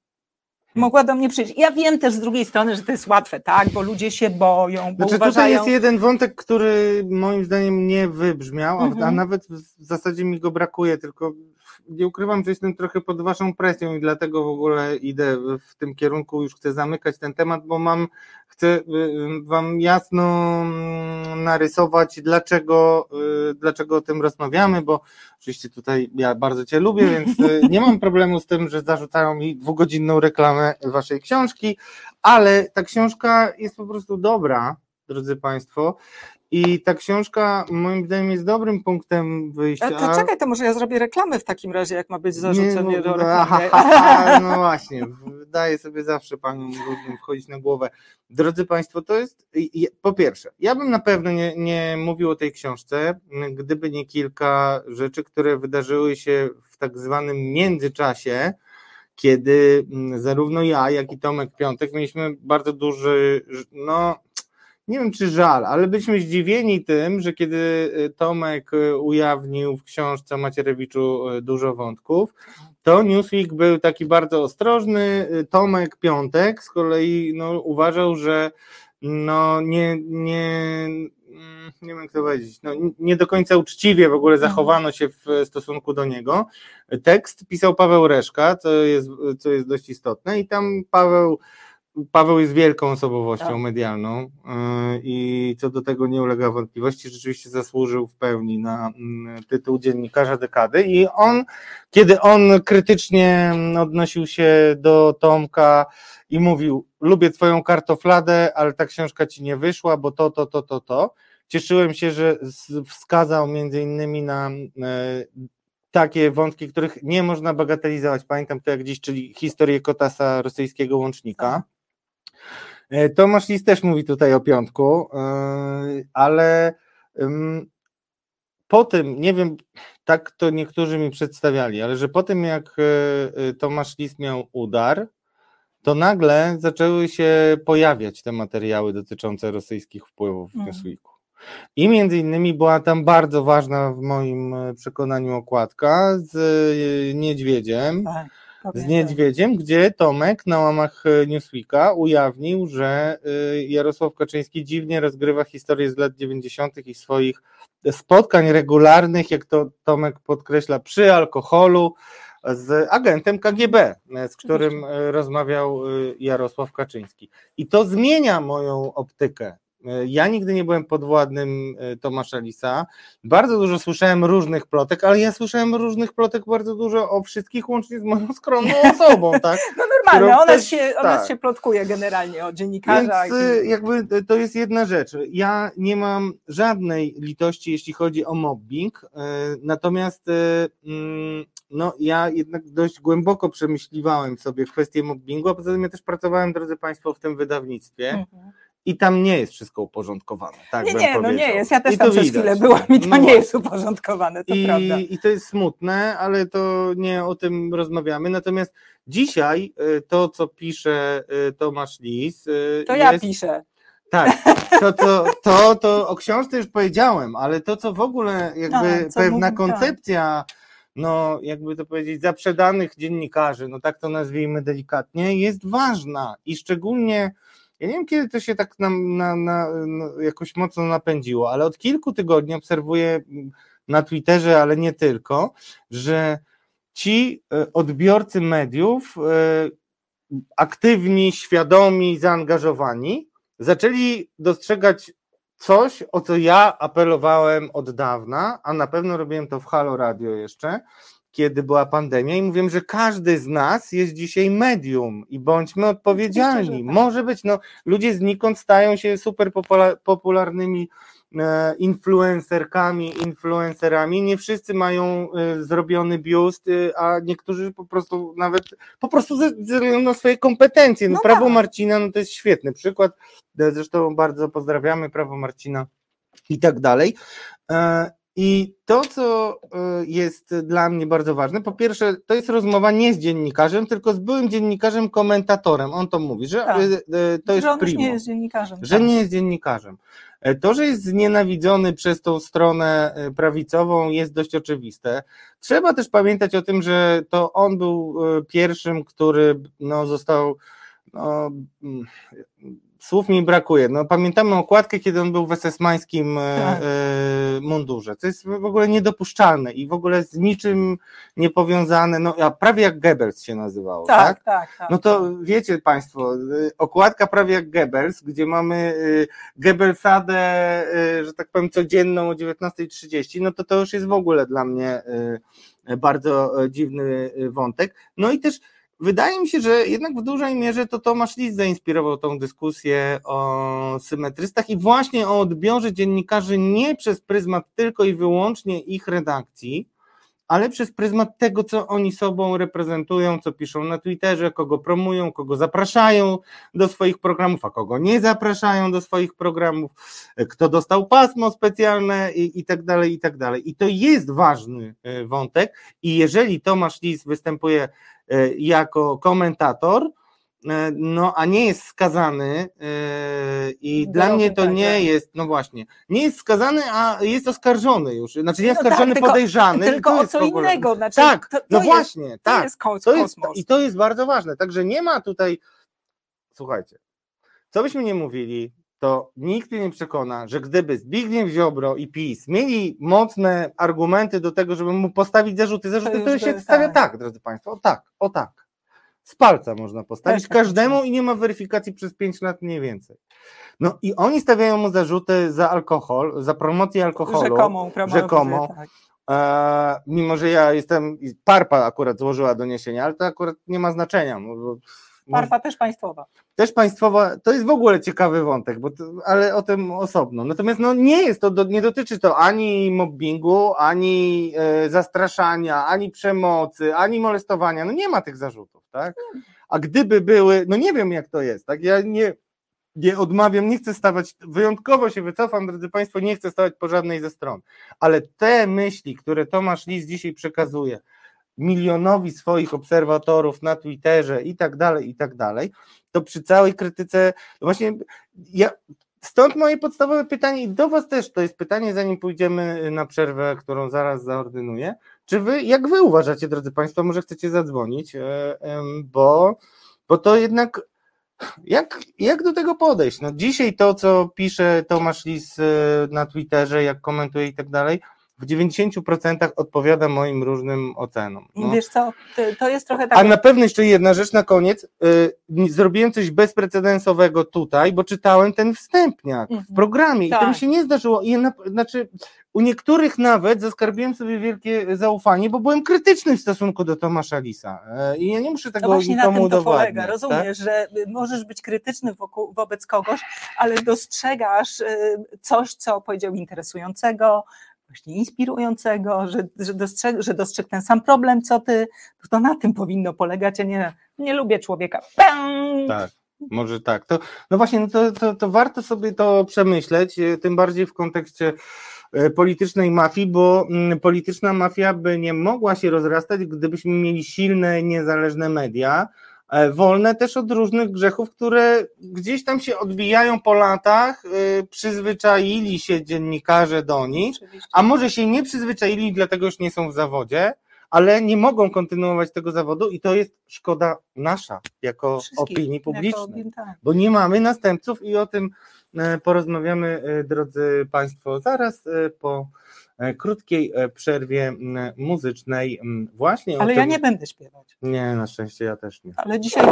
mogła do mnie przyjść. Ja wiem też z drugiej strony, że to jest łatwe, tak, bo ludzie się boją, bo znaczy, uważają... Tutaj jest jeden wątek, który moim zdaniem nie wybrzmiał, a, a mhm. nawet w zasadzie mi go brakuje, tylko nie ukrywam, że jestem trochę pod waszą presją i dlatego w ogóle idę w tym kierunku, już chcę zamykać ten temat, bo mam, chcę y, y, wam jasno mm, narysować, dlaczego, y, dlaczego o tym rozmawiamy, bo oczywiście tutaj ja bardzo cię lubię, więc nie mam problemu z tym, że zarzucają mi dwugodzinną reklamę waszej książki, ale ta książka jest po prostu dobra, drodzy Państwo. I ta książka moim zdaniem jest dobrym punktem wyjścia. To czekaj, to może ja zrobię reklamy w takim razie, jak ma być zarzucenie no, do reklamy. Aha, no właśnie, daję sobie zawsze paniom różnym wchodzić na głowę. Drodzy Państwo, to jest po pierwsze, ja bym na pewno nie, nie mówił o tej książce, gdyby nie kilka rzeczy, które wydarzyły się w tak zwanym międzyczasie, kiedy mm, zarówno ja, jak i Tomek Piątek mieliśmy bardzo duży, no nie wiem czy żal, ale byliśmy zdziwieni tym, że kiedy y, Tomek y, ujawnił w książce Macierewiczu y, dużo wątków, to Newsweek był taki bardzo ostrożny, Tomek Piątek z kolei no, uważał, że no nie, nie, mm, nie wiem jak to powiedzieć, no, nie do końca uczciwie w ogóle zachowano się w stosunku do niego. Tekst pisał Paweł Reszka, co jest, co jest dość istotne i tam Paweł Paweł jest wielką osobowością Tak. medialną yy, i co do tego nie ulega wątpliwości, rzeczywiście zasłużył w pełni na mm, tytuł dziennikarza dekady i on, kiedy on krytycznie mm, odnosił się do Tomka i mówił, lubię twoją kartofladę, ale ta książka ci nie wyszła, bo to, to, to, to, to, cieszyłem się, że wskazał między innymi na e, takie wątki, których nie można bagatelizować. Pamiętam to jak dziś, czyli historię Kotasa, rosyjskiego łącznika. E, Tomasz Lis też mówi tutaj o piątku, e, ale po tym, nie wiem, tak to niektórzy mi przedstawiali, ale że po tym jak e, Tomasz Lis miał udar, to nagle zaczęły się pojawiać te materiały dotyczące rosyjskich wpływów w Mhm. Newsweeku. I między innymi była tam bardzo ważna w moim przekonaniu okładka z niedźwiedziem, Tak, z niedźwiedziem, gdzie Tomek na łamach e, Newsweeka ujawnił, że e, Jarosław Kaczyński dziwnie rozgrywa historię z lat 90. i swoich spotkań regularnych, jak to Tomek podkreśla, przy alkoholu z agentem KGB, e, z którym rozmawiał Jarosław Kaczyński. I to zmienia moją optykę. E, Ja nigdy nie byłem podwładnym e, Tomasza Lisa. Bardzo dużo słyszałem różnych plotek, ale ja słyszałem różnych plotek bardzo dużo o wszystkich, łącznie z moją skromną osobą, tak? No normalne, którą o nas, też- się, tak. się plotkuje generalnie, o Więc dziennikarzach. y, i- jakby to jest jedna rzecz. Ja nie mam żadnej litości, jeśli chodzi o mobbing, natomiast mm, no, ja jednak dość głęboko przemyśliwałem sobie kwestię mobbingu, a poza tym ja też pracowałem, drodzy Państwo, w tym wydawnictwie Mhm. I tam nie jest wszystko uporządkowane. Tak nie, bym nie, no powiedział. nie jest. Ja też I tam przez widać. chwilę byłam i to No nie jest uporządkowane, to prawda. I, I to jest smutne, ale to nie o tym rozmawiamy. Natomiast dzisiaj y, to, co pisze y, Tomasz Lis, y, To ja jest, piszę. Tak, to, to, to, to o książce już powiedziałem, ale to, co w ogóle jakby A, pewna mówi- tak. koncepcja, no jakby to powiedzieć, zaprzedanych dziennikarzy, no tak to nazwijmy delikatnie, jest ważna i szczególnie, ja nie wiem kiedy to się tak na, na, na, no, jakoś mocno napędziło, ale od kilku tygodni obserwuję mm, na Twitterze, ale nie tylko, że ci e, odbiorcy mediów, e, aktywni, świadomi, zaangażowani, zaczęli dostrzegać coś, o co ja apelowałem od dawna, a na pewno robiłem to w Halo Radio jeszcze, kiedy była pandemia i mówiłem, że każdy z nas jest dzisiaj medium i bądźmy odpowiedzialni. Tak. Może być, no ludzie znikąd stają się super popula- popularnymi e, influencerkami, influencerami. Nie wszyscy mają e, zrobiony biust, e, a niektórzy po prostu nawet po prostu ze względu na swoje kompetencje. No, No prawo tak. Marcina no to jest świetny przykład. Zresztą bardzo pozdrawiamy prawo Marcina i tak dalej. I to, co e, jest dla mnie bardzo ważne, po pierwsze, to jest rozmowa nie z dziennikarzem, tylko z byłym dziennikarzem, komentatorem. On to mówi, że Tak. e, e, to jest że on już primo nie jest dziennikarzem. że tak. nie jest dziennikarzem. To, że jest znienawidzony przez tą stronę prawicową, jest dość oczywiste. Trzeba też pamiętać o tym, że to on był pierwszym, który no, został. No, mm, słów mi brakuje. No, pamiętamy okładkę, kiedy on był w esesmańskim e, Tak. e, mundurze. To jest w ogóle niedopuszczalne i w ogóle z niczym niepowiązane. No, a prawie jak Goebbels się nazywało. tak? Tak, tak, tak. No to wiecie Państwo, y, okładka prawie jak Goebbels, gdzie mamy Goebbelsadę, że tak powiem, codzienną o 19.30, no to to już jest w ogóle dla mnie bardzo dziwny wątek. No i też wydaje mi się, że jednak w dużej mierze to Tomasz Lis zainspirował tą dyskusję o symetrystach i właśnie o odbiorze dziennikarzy nie przez pryzmat tylko i wyłącznie ich redakcji, ale przez pryzmat tego, co oni sobą reprezentują, co piszą na Twitterze, kogo promują, kogo zapraszają do swoich programów, a kogo nie zapraszają do swoich programów, kto dostał pasmo specjalne i, i tak dalej, i tak dalej. I to jest ważny e, wątek i jeżeli Tomasz Lis występuje jako komentator, e, no a nie jest skazany e, i dla mnie to tak, nie tak. jest, no właśnie, nie jest skazany, a jest oskarżony już, znaczy nie No oskarżony, tak, tylko- podejrzany. Tylko to o co ogóle- innego. Znaczy, Tak, to, to no jest, właśnie, to tak. jest kos, To jest, kosmos. I to jest bardzo ważne. Także nie ma tutaj. Słuchajcie, co byśmy nie mówili, to nikt mnie nie przekona, że gdyby Zbigniew Ziobro i PiS mieli mocne argumenty do tego, żeby mu postawić zarzuty, zarzuty, to się by- stawia tak. tak, drodzy Państwo, o tak, o tak. z palca można postawić Też tak każdemu i nie ma weryfikacji przez 5 lat mniej więcej. No i oni stawiają mu zarzuty za alkohol, za promocję alkoholu. Rzekomą. Tak. E, mimo, że ja jestem, Parpa akurat złożyła doniesienie, ale to akurat nie ma znaczenia. no bo- Parpa też państwowa. też państwowa, to jest w ogóle ciekawy wątek, bo to, ale o tym osobno. Natomiast no, nie jest to, nie dotyczy to ani mobbingu, ani e, zastraszania, ani przemocy, ani molestowania. No nie ma tych zarzutów, tak? A gdyby były, no nie wiem jak to jest, tak? Ja nie, nie odmawiam, nie chcę stawać, wyjątkowo się wycofam, drodzy Państwo, nie chcę stawać po żadnej ze stron, ale te myśli, które Tomasz Lis dzisiaj przekazuje, milionowi swoich obserwatorów na Twitterze i tak dalej, i tak dalej, to przy całej krytyce, właśnie ja, stąd moje podstawowe pytanie i do Was też, to jest pytanie, zanim pójdziemy na przerwę, którą zaraz zaordynuję, czy Wy, jak Wy uważacie, drodzy Państwo, może chcecie zadzwonić, e, bo, bo to jednak jak, jak do tego podejść? No dzisiaj to, co pisze Tomasz Lis e, na Twitterze, jak komentuje i tak dalej, w 90% odpowiada moim różnym ocenom. No. Wiesz co, to, to jest trochę tak. A na pewno jeszcze jedna rzecz na koniec. Y, Zrobiłem coś bezprecedensowego tutaj, bo czytałem ten wstępniak w Mhm. programie i to Tak. mi się nie zdarzyło. I na, znaczy, u niektórych nawet zaskarbiłem sobie wielkie zaufanie, bo byłem krytyczny w stosunku do Tomasza Lisa. Y, I ja nie muszę To tego właśnie na tym to polega, tak? rozumiesz, że możesz być krytyczny wokół, wobec kogoś, ale dostrzegasz y, coś, co powiedział interesującego, właśnie inspirującego, że, że, dostrzeg, że dostrzegł ten sam problem, co ty, to na tym powinno polegać, a nie nie lubię człowieka. Pam! Tak, może tak. To, no właśnie, no to, to, to warto sobie to przemyśleć, e, tym bardziej w kontekście e, politycznej mafii, bo mm, polityczna mafia by nie mogła się rozrastać, gdybyśmy mieli silne, niezależne media, wolne też od różnych grzechów, które gdzieś tam się odbijają po latach, e, przyzwyczaili się dziennikarze do nich, Oczywiście. a może się nie przyzwyczaili, dlatego już nie są w zawodzie, ale nie mogą kontynuować tego zawodu i to jest szkoda nasza jako Wszystkich, opinii jako publicznej, tak. bo nie mamy następców i o tym e, porozmawiamy, e, drodzy Państwo, zaraz e, po e, krótkiej e, przerwie muzycznej właśnie Ale ja tym... nie będę śpiewać. Nie, na szczęście ja też nie. Ale dzisiaj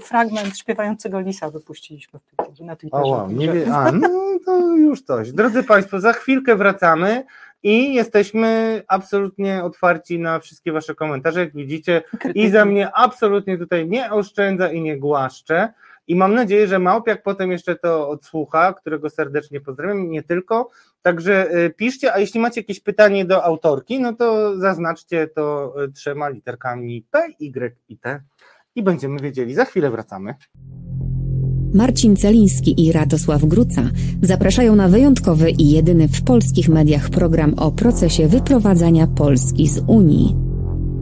fragment śpiewającego Lisa wypuściliśmy w Twitterze, na Twitterze. O, wow, nie wie... A, no to już coś. Drodzy Państwo, za chwilkę wracamy i jesteśmy absolutnie otwarci na wszystkie Wasze komentarze. Jak widzicie, i za mnie absolutnie tutaj nie oszczędza i nie głaszcze. I mam nadzieję, że Małpiak potem jeszcze to odsłucha, którego serdecznie pozdrawiam, nie tylko. Także y, piszcie, a jeśli macie jakieś pytanie do autorki, no to zaznaczcie to y, trzema literkami P, Y i T i będziemy wiedzieli. Za chwilę wracamy. Marcin Celiński i Radosław Gruca zapraszają na wyjątkowy i jedyny w polskich mediach program o procesie wyprowadzania Polski z Unii.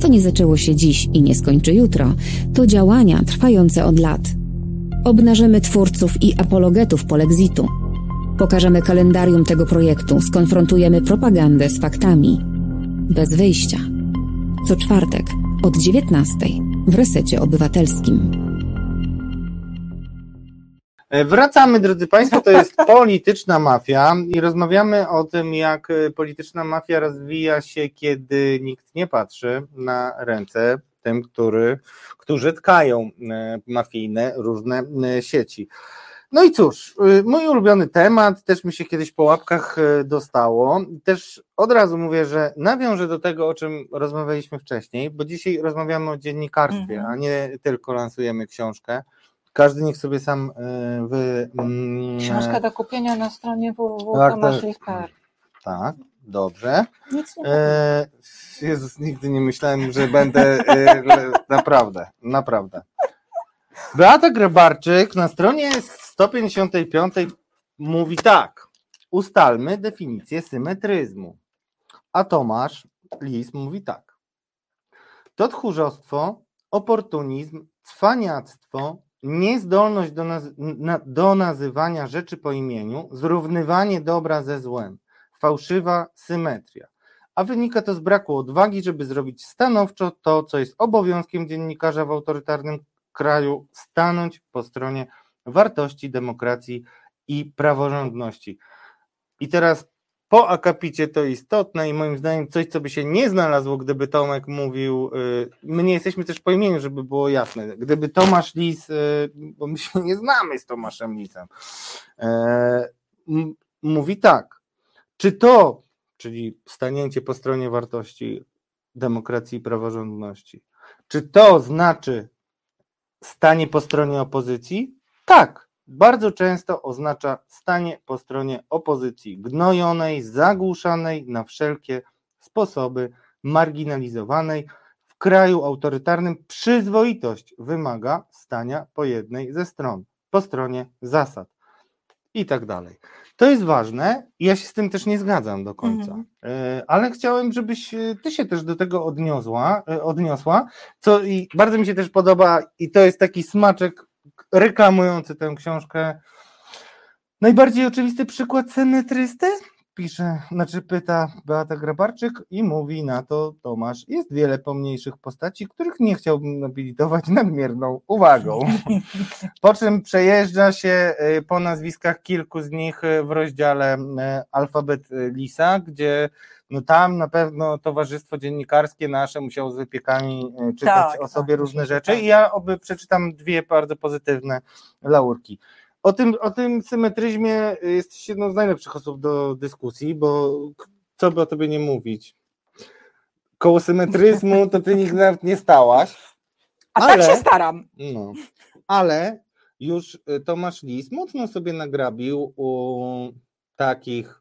To nie zaczęło się dziś i nie skończy jutro. To działania trwające od lat. Obnażymy twórców i apologetów polexitu. Pokażemy kalendarium tego projektu, skonfrontujemy propagandę z faktami. Bez wyjścia. Co czwartek od 19 w resecie obywatelskim. E, Wracamy, drodzy Państwo, to jest polityczna mafia i rozmawiamy o tym, jak e, polityczna mafia rozwija się, kiedy nikt nie patrzy na ręce tym, który, którzy tkają e, mafijne różne sieci. No i cóż, mój ulubiony temat, też mi się kiedyś po łapkach dostało. Też od razu mówię, że nawiążę do tego, o czym rozmawialiśmy wcześniej, bo dzisiaj rozmawiamy o dziennikarstwie, Mhm. a nie tylko lansujemy książkę. Każdy niech sobie sam e, wy. mm, Książka do kupienia na stronie Tak, tak. Tak, dobrze. Nic nie E, Jezus, nigdy nie myślałem, że będę. Le- naprawdę, naprawdę. Beata Grabarczyk na stronie 155 mówi tak. Ustalmy definicję symetryzmu. A Tomasz Lis mówi tak. To tchórzostwo, oportunizm, cwaniactwo, niezdolność do, naz- na, do nazywania rzeczy po imieniu, zrównywanie dobra ze złem, fałszywa symetria. A wynika to z braku odwagi, żeby zrobić stanowczo to, co jest obowiązkiem dziennikarza w autorytarnym kraju, stanąć po stronie wartości, demokracji i praworządności. I teraz po akapicie to istotne i moim zdaniem coś, co by się nie znalazło, gdyby Tomek mówił, y, my nie jesteśmy też po imieniu, żeby było jasne, gdyby Tomasz Lis, y, bo my się nie znamy z Tomaszem Lisem, e, mówi tak, czy to, czyli stanięcie po stronie wartości demokracji i praworządności, czy to znaczy stanie po stronie opozycji? Tak, bardzo często oznacza stanie po stronie opozycji gnojonej, zagłuszanej na wszelkie sposoby, marginalizowanej. W kraju autorytarnym przyzwoitość wymaga stania po jednej ze stron, po stronie zasad i tak dalej. To jest ważne i ja się z tym też nie zgadzam do końca, mhm. E, ale chciałem, żebyś e, ty się też do tego odniosła, e, odniosła, co i bardzo mi się też podoba i to jest taki smaczek reklamujący tę książkę. Najbardziej oczywisty przykład symetrysty? Pisze, znaczy pyta Beata Grabarczyk i mówi na to Tomasz. Jest wiele pomniejszych postaci, których nie chciałbym nobilitować nadmierną uwagą. Po czym przejeżdża się y, po nazwiskach kilku z nich y, w rozdziale y, Alfabet Lisa, gdzie no tam na pewno towarzystwo dziennikarskie nasze musiało z wypiekami czytać tak, o sobie tak, różne rzeczy tak. i ja oby przeczytam dwie bardzo pozytywne laurki. O tym, o tym symetryzmie jesteś jedną z najlepszych osób do dyskusji, bo co by o tobie nie mówić? Koło symetryzmu to ty nigdy nawet nie stałaś. A ale, tak się staram. No, ale już e, Tomasz Lis mocno sobie nagrabił u takich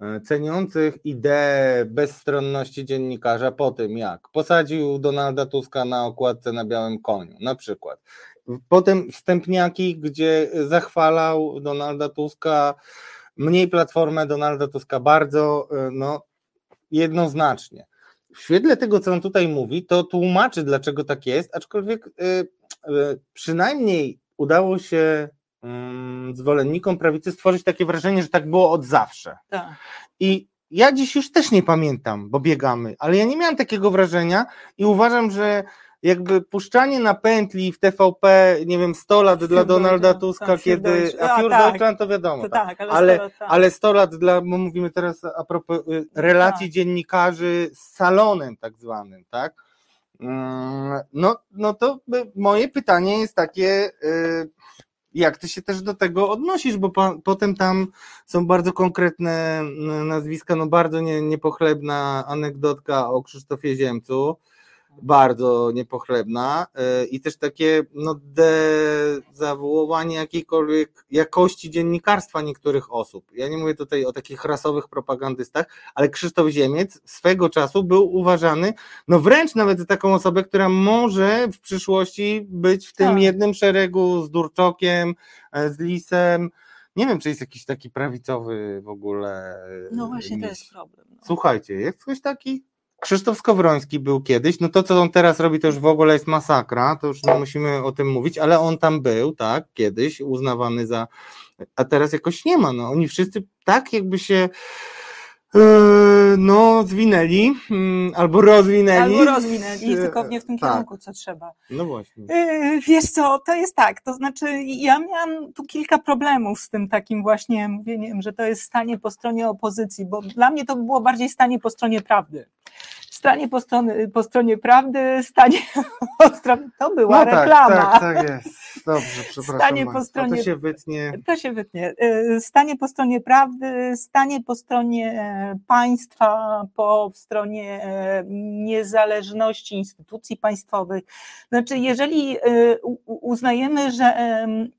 E, ceniących ideę bezstronności dziennikarza po tym, jak posadził Donalda Tuska na okładce na białym koniu, na przykład. Potem wstępniaki, gdzie zachwalał Donalda Tuska, mniej platformę Donalda Tuska bardzo, e, no, jednoznacznie. W świetle tego, co on tutaj mówi, to tłumaczy, dlaczego tak jest, aczkolwiek y, y, przynajmniej udało się Mm, zwolennikom prawicy stworzyć takie wrażenie, że tak było od zawsze. Tak. I ja dziś już też nie pamiętam, bo biegamy, ale ja nie miałem takiego wrażenia i uważam, że jakby puszczanie na pętli w TVP, nie wiem, 100 lat dla Donalda Tuska, tak, kiedy. A tak. to wiadomo. To tak, ale, ale, 100 lat, tak. ale 100 lat dla, bo mówimy teraz a propos y, relacji tak. dziennikarzy z salonem tak zwanym, tak? Mm, no, no to moje pytanie jest takie. Yy, jak ty się też do tego odnosisz, bo po, potem tam są bardzo konkretne nazwiska, no bardzo nie, niepochlebna anegdotka o Krzysztofie Ziemcu, bardzo niepochlebna e, i też takie no, dezawuowanie jakiejkolwiek jakości dziennikarstwa niektórych osób. Ja nie mówię tutaj o takich rasowych propagandystach, ale Krzysztof Ziemiec swego czasu był uważany, no wręcz nawet za taką osobę, która może w przyszłości być w tym tak. jednym szeregu z Durczokiem, e, z Lisem, nie wiem, czy jest jakiś taki prawicowy w ogóle. No właśnie, to jest problem. No. Słuchajcie, jest ktoś taki? Krzysztof Skowroński był kiedyś, no to co on teraz robi to już w ogóle jest masakra, to już nie musimy o tym mówić, ale on tam był, tak, kiedyś uznawany za, a teraz jakoś nie ma, no. Oni wszyscy tak jakby się no, zwinęli, mm, albo rozwinęli. Albo rozwinęli, tylko nie w tym tak. kierunku, co trzeba. No właśnie. E, wiesz co, to jest tak, to znaczy ja miałam tu kilka problemów z tym takim właśnie mówieniem, że to jest stanie po stronie opozycji, bo dla mnie to było bardziej stanie po stronie prawdy stanie po, stronie, po stronie prawdy, stanie po stronie, to była no reklama. Tak, tak, tak jest. Dobrze, przepraszam. Stanie po stronie, to się wytnie. To się wytnie. Y, stanie po stronie prawdy, stanie po stronie e, państwa, po stronie e, niezależności instytucji państwowych. Znaczy, jeżeli e, uznajemy, że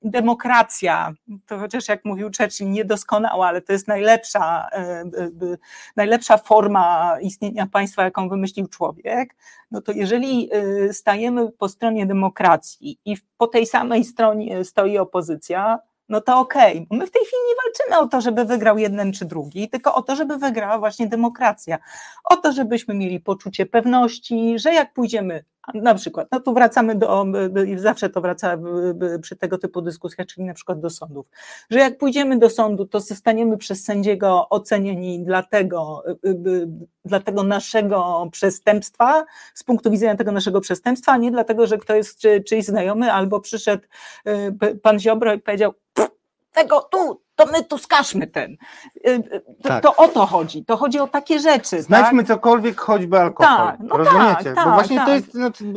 demokracja, to chociaż jak mówił Churchill, niedoskonała, ale to jest najlepsza, najlepsza forma istnienia państwa, jaką wymyślił człowiek, no to jeżeli y, stajemy po stronie demokracji i po tej samej stronie stoi opozycja, no to okej. Okay. My w tej chwili nie walczymy o to, żeby wygrał jeden czy drugi, tylko o to, żeby wygrała właśnie demokracja. O to, żebyśmy mieli poczucie pewności, że jak pójdziemy na przykład, no tu wracamy do, zawsze to wraca przy tego typu dyskusjach, czyli na przykład do sądów, że jak pójdziemy do sądu, to zostaniemy przez sędziego ocenieni dla tego, dla tego naszego przestępstwa, z punktu widzenia tego naszego przestępstwa, a nie dlatego, że kto jest czy, czyjś znajomy, albo przyszedł y, pan Ziobro i powiedział, tego tu, to my tu skażmy ten. Y, y, to, Tak. to o to chodzi. To chodzi o takie rzeczy. Znajdźmy tak? cokolwiek, choćby alkohol. Tak, no Rozumiecie? tak, Bo tak, właśnie to tak. jest. Znaczy,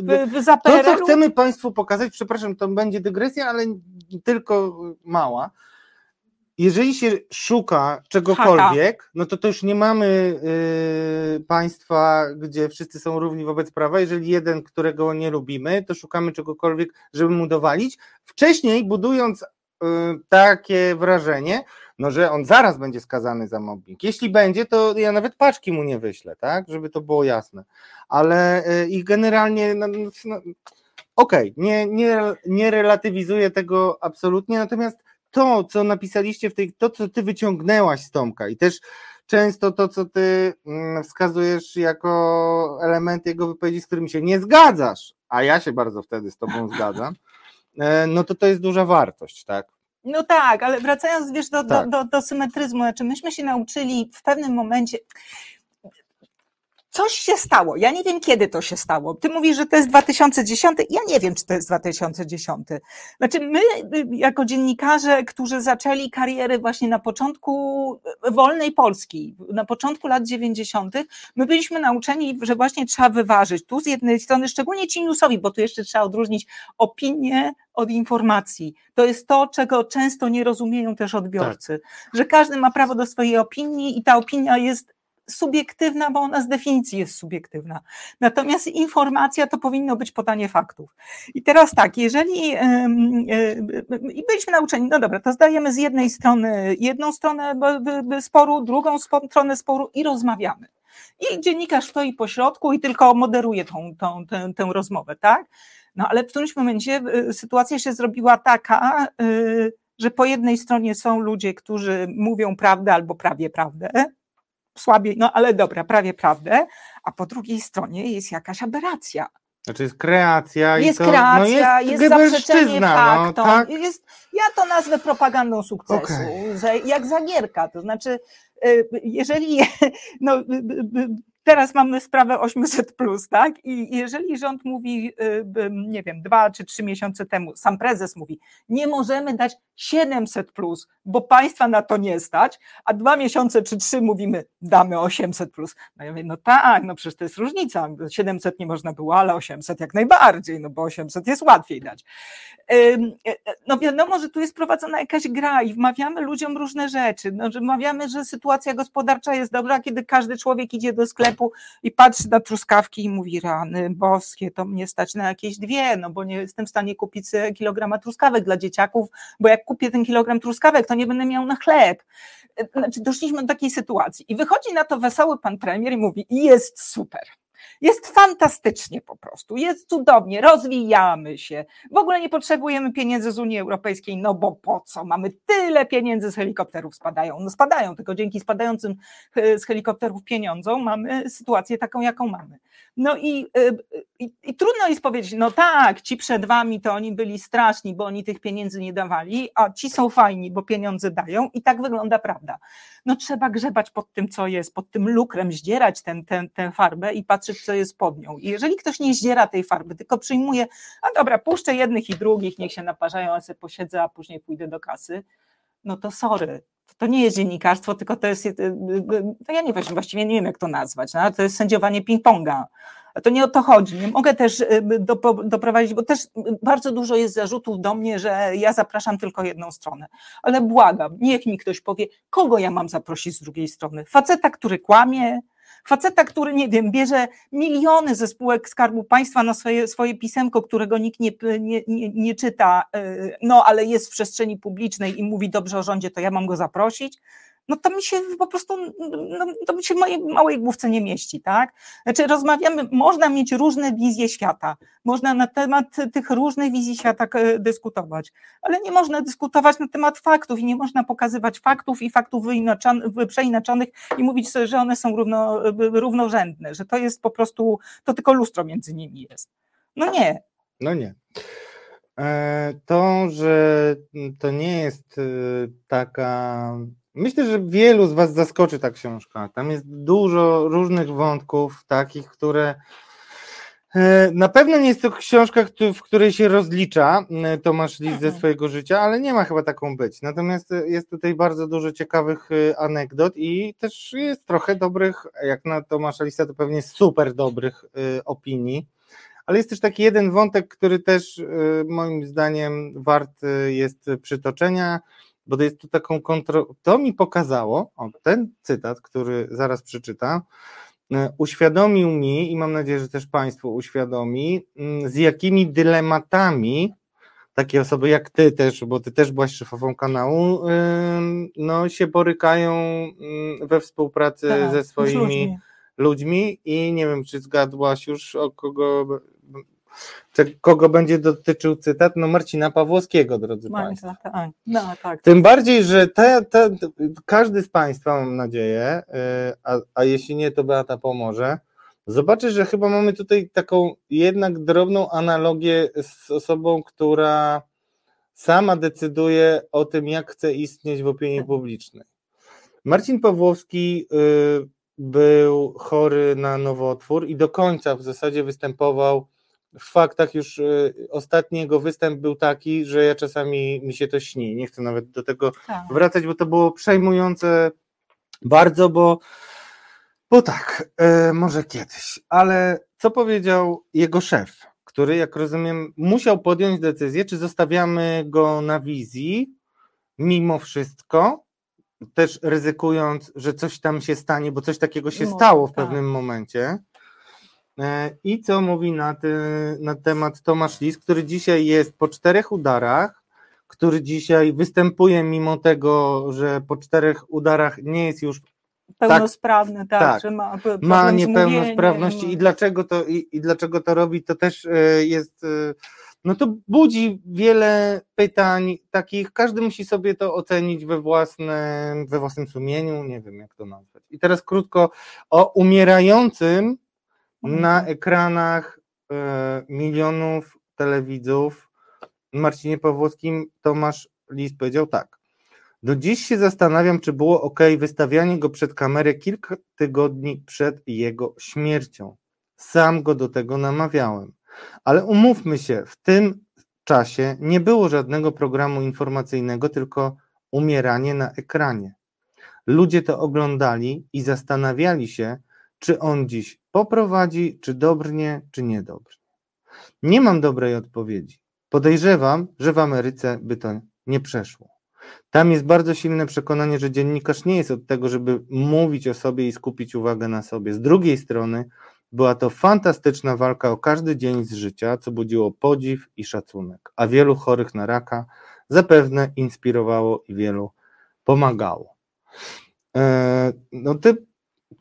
to, co chcemy Państwu pokazać, przepraszam, to będzie dygresja, ale tylko mała. Jeżeli się szuka czegokolwiek, no to to już nie mamy y, państwa, gdzie wszyscy są równi wobec prawa. Jeżeli jeden, którego nie lubimy, to szukamy czegokolwiek, żeby mu dowalić. Wcześniej budując takie wrażenie, no że on zaraz będzie skazany za mobbing. Jeśli będzie, to ja nawet paczki mu nie wyślę, tak, żeby to było jasne. Ale y, i generalnie, no, no, no, okej, nie, nie, nie relatywizuję tego absolutnie, natomiast to, co napisaliście w tej, to, co ty wyciągnęłaś z Tomka i też często to, co ty mm, wskazujesz jako element jego wypowiedzi, z którymi się nie zgadzasz, a ja się bardzo wtedy z tobą zgadzam, e, no to to jest duża wartość, tak? No tak, ale wracając wiesz, do, Tak. do, do, do symetryzmu, znaczy myśmy się nauczyli w pewnym momencie. Coś się stało. Ja nie wiem, kiedy to się stało. Ty mówisz, że to jest 2010. Ja nie wiem, czy to jest 2010. Znaczy, my, y, jako dziennikarze, którzy zaczęli karierę właśnie na początku y, wolnej Polski, na początku lat 90., my byliśmy nauczeni, że właśnie trzeba wyważyć. Tu z jednej strony, szczególnie ci newsowi, bo tu jeszcze trzeba odróżnić opinię od informacji. To jest to, czego często nie rozumieją też odbiorcy, że każdy ma prawo do swojej opinii i ta opinia jest subiektywna, bo ona z definicji jest subiektywna. Natomiast informacja to powinno być podanie faktów. I teraz tak, jeżeli i byliśmy nauczeni, no dobra, to zdajemy z jednej strony jedną stronę sporu, drugą stronę sporu i rozmawiamy. I dziennikarz stoi po środku i tylko moderuje tą, tą, tę, tę rozmowę, tak? No ale w którymś momencie y, sytuacja się zrobiła taka, y, że po jednej stronie są ludzie, którzy mówią prawdę albo prawie prawdę, słabiej, no ale dobra, prawie prawdę, a po drugiej stronie jest jakaś aberracja. Znaczy jest kreacja Jest i to kreacja, no jest, jest zaprzeczenie no, faktom. tak? jest, ja to nazwę propagandą sukcesu, że jak zagierka, to znaczy y, jeżeli, no, y, y, teraz mamy sprawę 800, tak? I jeżeli rząd mówi, y, nie wiem, dwa czy trzy miesiące temu, sam prezes mówi, nie możemy dać 700, bo państwa na to nie stać, a dwa miesiące czy trzy mówimy, damy 800. No ja mówię, no tak, no przecież to jest różnica. 700 nie można było, ale 800 jak najbardziej, no bo 800 jest łatwiej dać. E, e, No wiadomo, że tu jest prowadzona jakaś gra i wmawiamy ludziom różne rzeczy. No, że wmawiamy, że sytuacja gospodarcza jest dobra, kiedy każdy człowiek idzie do sklepu i patrzy na truskawki i mówi, rany boskie, to mnie stać na jakieś dwie, no bo nie jestem w stanie kupić kilograma truskawek dla dzieciaków, bo jak kupię ten kilogram truskawek, to nie będę miał na chleb. Znaczy doszliśmy do takiej sytuacji i wychodzi na to wesoły pan premier i mówi, jest super. Jest fantastycznie po prostu, jest cudownie, rozwijamy się. W ogóle nie potrzebujemy pieniędzy z Unii Europejskiej, no bo po co? Mamy tyle pieniędzy z helikopterów spadają. No spadają, tylko dzięki spadającym e, z helikopterów pieniądzom mamy sytuację taką, jaką mamy. No i, e, i, i trudno jest powiedzieć, no tak, ci przed wami to oni byli straszni, bo oni tych pieniędzy nie dawali, a ci są fajni, bo pieniądze dają i tak wygląda prawda. No trzeba grzebać pod tym, co jest, pod tym lukrem, zdzierać ten, ten, tę farbę i patrzeć, co jest pod nią. I jeżeli ktoś nie zdziera tej farby, tylko przyjmuje, a dobra, puszczę jednych i drugich, niech się naparzają, a sobie posiedzę, a później pójdę do kasy, no to sorry. To nie jest dziennikarstwo, tylko to jest, y, y, y, to ja nie wiem, właściwie nie wiem, jak to nazwać, no, to jest sędziowanie ping-ponga. To nie o to chodzi. Nie mogę też y, doprowadzić, bo też y, bardzo dużo jest zarzutów do mnie, że ja zapraszam tylko jedną stronę. Ale błagam, niech mi ktoś powie, kogo ja mam zaprosić z drugiej strony. Faceta, który kłamie, faceta, który, nie wiem, bierze miliony ze spółek Skarbu Państwa na swoje, swoje pisemko, którego nikt nie, nie, nie, nie czyta, y, no ale jest w przestrzeni publicznej i mówi dobrze o rządzie, to ja mam go zaprosić no to mi się po prostu, no, to mi się w mojej małej główce nie mieści, tak? Znaczy rozmawiamy, można mieć różne wizje świata, można na temat tych różnych wizji świata e, dyskutować, ale nie można dyskutować na temat faktów i nie można pokazywać faktów i faktów przeinaczonych i mówić sobie, że one są równo, równorzędne, że to jest po prostu, to tylko lustro między nimi jest. No nie, No nie. E, To, że to nie jest e, taka. Myślę, że wielu z Was zaskoczy ta książka. Tam jest dużo różnych wątków, takich, które E, na pewno nie jest to książka, w której się rozlicza e, Tomasz Lis ze Mhm. swojego życia, ale nie ma chyba taką być. Natomiast e, jest tutaj bardzo dużo ciekawych anegdot i też jest trochę dobrych, jak na Tomasza Lisa, to pewnie super dobrych opinii. Ale jest też taki jeden wątek, który też moim zdaniem wart jest przytoczenia, bo to jest tu taką kontro... To mi pokazało, o, ten cytat, który zaraz przeczytam, E, uświadomił mi i mam nadzieję, że też Państwu uświadomi, mm, z jakimi dylematami takie osoby jak Ty też, bo Ty też byłaś szefową kanału, no się borykają mm, we współpracy Tak, ze swoimi ludźmi. ludźmi i nie wiem, czy zgadłaś już o kogo kogo będzie dotyczył cytat? No Marcina Pawłowskiego, drodzy Państwo. Tak. No, tak. Tym bardziej, że te, te, każdy z Państwa, mam nadzieję, y, a, a jeśli nie, to Beata pomoże, zobaczy, że chyba mamy tutaj taką jednak drobną analogię z osobą, która sama decyduje o tym, jak chce istnieć w opinii Tak. publicznej. Marcin Pawłowski y, był chory na nowotwór i do końca w zasadzie występował w faktach już y, ostatni jego występ był taki, że ja czasami mi się to śni. Nie chcę nawet do tego tak. wracać, bo to było przejmujące bardzo, bo, bo tak, e, może kiedyś. Ale co powiedział jego szef, który, jak rozumiem, musiał podjąć decyzję, czy zostawiamy go na wizji mimo wszystko, też ryzykując, że coś tam się stanie, bo coś takiego się No, stało w tak. pewnym momencie. E, I co mówi na, ty, na temat Tomasz Lis, który dzisiaj jest po czterech udarach, który dzisiaj występuje mimo tego, że po czterech udarach nie jest już, Pełnosprawny, tak, tak. że ma, ma niepełnosprawności i dlaczego to, i, i dlaczego to robi, to też e, jest, e, no to budzi wiele pytań takich, każdy musi sobie to ocenić we własnym, we własnym sumieniu, nie wiem jak to nazwać. I teraz krótko o umierającym na ekranach e, milionów telewidzów Marcinie Pawłowskim Tomasz Lis powiedział tak. Do dziś się zastanawiam, czy było ok wystawianie go przed kamerę kilka tygodni przed jego śmiercią. Sam go do tego namawiałem. Ale umówmy się, w tym czasie nie było żadnego programu informacyjnego, tylko umieranie na ekranie. Ludzie to oglądali i zastanawiali się, czy on dziś poprowadzi, czy dobrnie, czy niedobrnie. Nie mam dobrej odpowiedzi. Podejrzewam, że w Ameryce by to nie przeszło. Tam jest bardzo silne przekonanie, że dziennikarz nie jest od tego, żeby mówić o sobie i skupić uwagę na sobie. Z drugiej strony była to fantastyczna walka o każdy dzień z życia, co budziło podziw i szacunek, a wielu chorych na raka zapewne inspirowało i wielu pomagało. Eee, no ty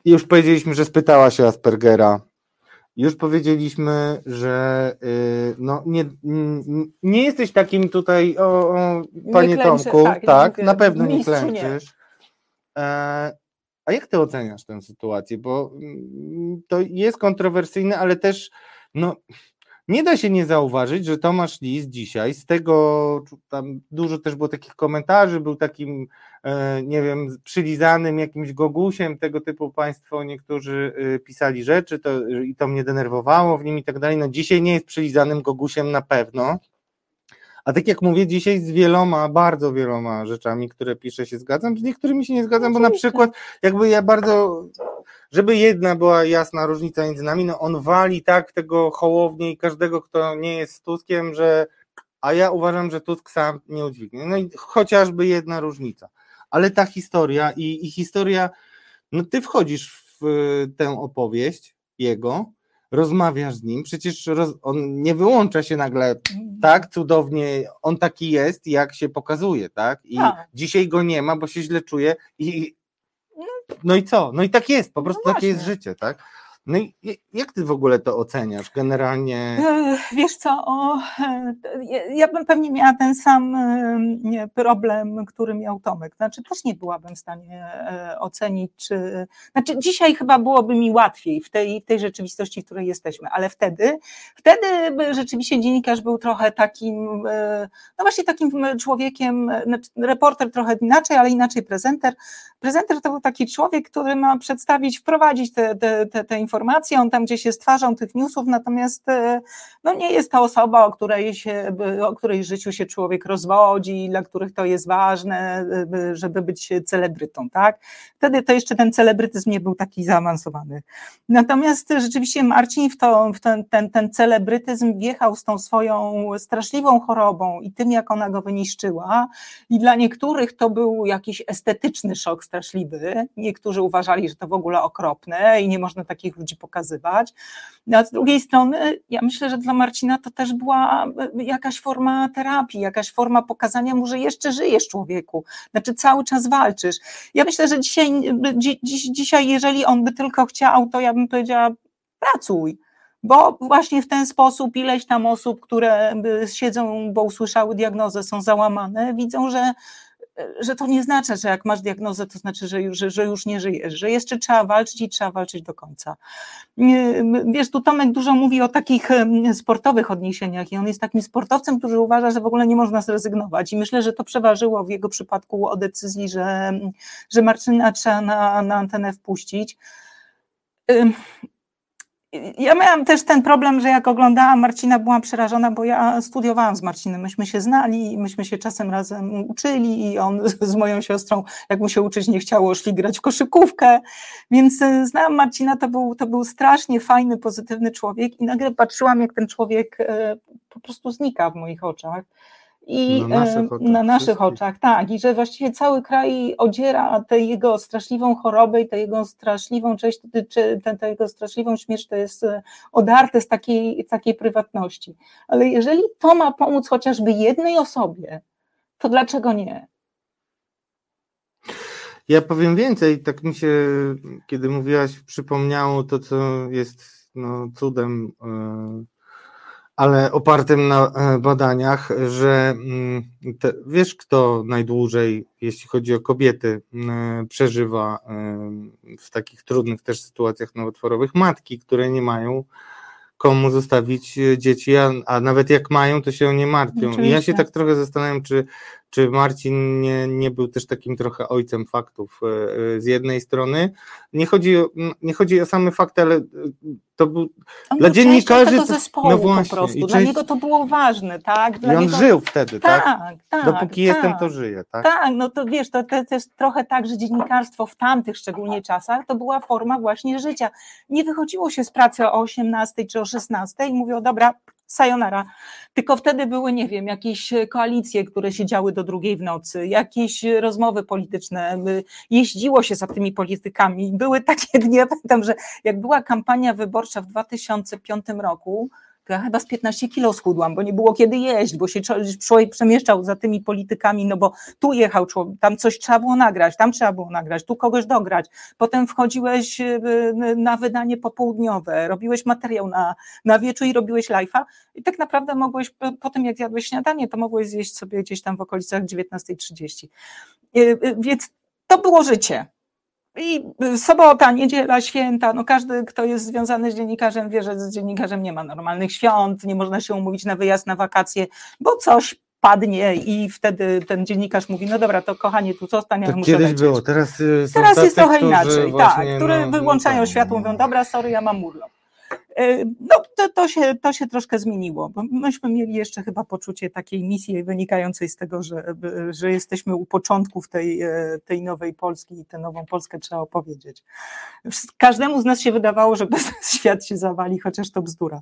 już powiedzieliśmy, że spytała się Aspergera. Już powiedzieliśmy, że y, no, nie, nie jesteś takim tutaj, o, o, panie klęczę, Tomku, tak, tak, nie na pewno nie nie. klęczysz. E, a jak ty oceniasz tę sytuację? Bo mm, to jest kontrowersyjne, ale też no, nie da się nie zauważyć, że Tomasz Lis dzisiaj z tego, tam dużo też było takich komentarzy, był takim, e, nie wiem, przylizanym jakimś gogusiem, tego typu państwo niektórzy e, pisali rzeczy to, i to mnie denerwowało w nim i tak dalej. No dzisiaj nie jest przylizanym gogusiem na pewno. A tak jak mówię, dzisiaj z wieloma, bardzo wieloma rzeczami, które piszę, się zgadzam, z niektórymi się nie zgadzam, bo na przykład jakby ja bardzo, żeby jedna była jasna różnica między nami, no on wali tak tego hołownię i każdego, kto nie jest z Tuskiem, że a ja uważam, że Tusk sam nie udźwignie. No i chociażby jedna różnica. Ale ta historia i, i historia, no ty wchodzisz w tę opowieść jego, rozmawiasz z nim, przecież roz, on nie wyłącza się nagle tak cudownie, on taki jest, jak się pokazuje, tak? I Tak. dzisiaj go nie ma, bo się źle czuje i no i co? No i tak jest, po prostu takie jest życie, tak? No i jak ty w ogóle to oceniasz generalnie? E, Wiesz co, o, e, ja- bym pewnie miała ten sam e, problem, który miał Tomek. Znaczy też nie byłabym w stanie ocenić, czy... Znaczy dzisiaj chyba byłoby mi łatwiej w tej, w tej rzeczywistości, w której jesteśmy, ale wtedy, wtedy rzeczywiście dziennikarz był trochę takim, no właśnie takim człowiekiem, znaczy reporter trochę inaczej, ale inaczej prezenter. Prezenter to był taki człowiek, który ma przedstawić, wprowadzić te, te, te, te informacje informacje, on tam gdzieś jest twarzą tych newsów, natomiast no nie jest to osoba, o której, się, o której życiu się człowiek rozwodzi, dla których to jest ważne, żeby być celebrytą, tak? Wtedy to jeszcze ten celebrytyzm nie był taki zaawansowany. Natomiast rzeczywiście Marcin w, to, w ten, ten, ten celebrytyzm wjechał z tą swoją straszliwą chorobą i tym, jak ona go wyniszczyła i dla niektórych to był jakiś estetyczny szok straszliwy, niektórzy uważali, że to w ogóle okropne i nie można takich ludzi pokazywać, no, a z drugiej strony ja myślę, że dla Marcina to też była jakaś forma terapii, jakaś forma pokazania mu, że jeszcze żyjesz człowieku, znaczy cały czas walczysz. Ja myślę, że dzisiaj, dziś, dzisiaj jeżeli on by tylko chciał, to ja bym powiedziała pracuj, bo właśnie w ten sposób ileś tam osób, które siedzą, bo usłyszały diagnozę, są załamane, widzą, że że to nie znaczy, że jak masz diagnozę, to znaczy, że już, że już nie żyjesz, że jeszcze trzeba walczyć i trzeba walczyć do końca. Wiesz, tu Tomek dużo mówi o takich sportowych odniesieniach i on jest takim sportowcem, który uważa, że w ogóle nie można zrezygnować i myślę, że to przeważyło w jego przypadku o decyzji, że, że Marczyna trzeba na, na antenę wpuścić ja miałam też ten problem, że jak oglądałam Marcina, byłam przerażona, bo ja studiowałam z Marcinem, myśmy się znali, myśmy się czasem razem uczyli i on z moją siostrą, jak mu się uczyć nie chciało, szli grać w koszykówkę, więc e, znałam Marcina, to był, to był strasznie fajny, pozytywny człowiek i nagle patrzyłam, jak ten człowiek e, po prostu znika w moich oczach. I na naszych, oczach, na naszych oczach, tak, i że właściwie cały kraj odziera tę jego straszliwą chorobę i tę jego straszliwą część, czy tę jego straszliwą śmierć to jest e, odarte z takiej, takiej prywatności. Ale jeżeli to ma pomóc chociażby jednej osobie, to dlaczego nie? Ja powiem więcej, tak mi się, kiedy mówiłaś, przypomniało to, co jest no, cudem. Ale opartym na e, badaniach, że mm, te, wiesz, kto najdłużej, jeśli chodzi o kobiety, mm, przeżywa e, w takich trudnych też sytuacjach nowotworowych matki, które nie mają komu zostawić dzieci, a, a nawet jak mają, to się o nie martwią. I ja się tak trochę zastanawiam, czy czy Marcin nie, nie był też takim trochę ojcem faktów e, e, z jednej strony. Nie chodzi o, nie chodzi o same fakty, ale e, to był on dla dziennikarzy. To zespołu no właśnie, po prostu. Dla część... niego to było ważne, tak? Dla I on niego... żył wtedy, tak? Tak, tak. Dopóki tak. jestem, to żyję, tak? Tak, no to wiesz, to, to jest trochę tak, że dziennikarstwo w tamtych szczególnie czasach to była forma właśnie życia. Nie wychodziło się z pracy o 18 czy o 16 i mówiło, dobra, sayonara. Tylko wtedy były, nie wiem, jakieś koalicje, które siedziały do drugiej w nocy, jakieś rozmowy polityczne, jeździło się za tymi politykami. Były takie dni, ja pamiętam, że jak była kampania wyborcza w 2005 roku, ja chyba z 15 kilo schudłam, bo nie było kiedy jeść, bo się człowiek przemieszczał za tymi politykami, no bo tu jechał człowiek, tam coś trzeba było nagrać, tam trzeba było nagrać, tu kogoś dograć, potem wchodziłeś y, na wydanie popołudniowe, robiłeś materiał na, na wieczór i robiłeś live'a i tak naprawdę mogłeś, po tym jak zjadłeś śniadanie, to mogłeś zjeść sobie gdzieś tam w okolicach 19.30. Y, y, więc to było życie. I sobota, niedziela, święta, no każdy, kto jest związany z dziennikarzem, wie, że z dziennikarzem nie ma normalnych świąt, nie można się umówić na wyjazd na wakacje, bo coś padnie i wtedy ten dziennikarz mówi, no dobra, to kochanie, tu zostań, ja muszę kiedyś lecieć. było, teraz, y, teraz jest trochę inaczej, tak, które no, wyłączają no, światło, mówią, dobra, sorry, ja mam urlop. E, no, to, to, się, to się troszkę zmieniło, bo myśmy mieli jeszcze chyba poczucie takiej misji wynikającej z tego, że, że jesteśmy u początków tej, e, tej nowej Polski i tę nową Polskę trzeba opowiedzieć. Każdemu z nas się wydawało, że bez świat się zawali, chociaż to bzdura.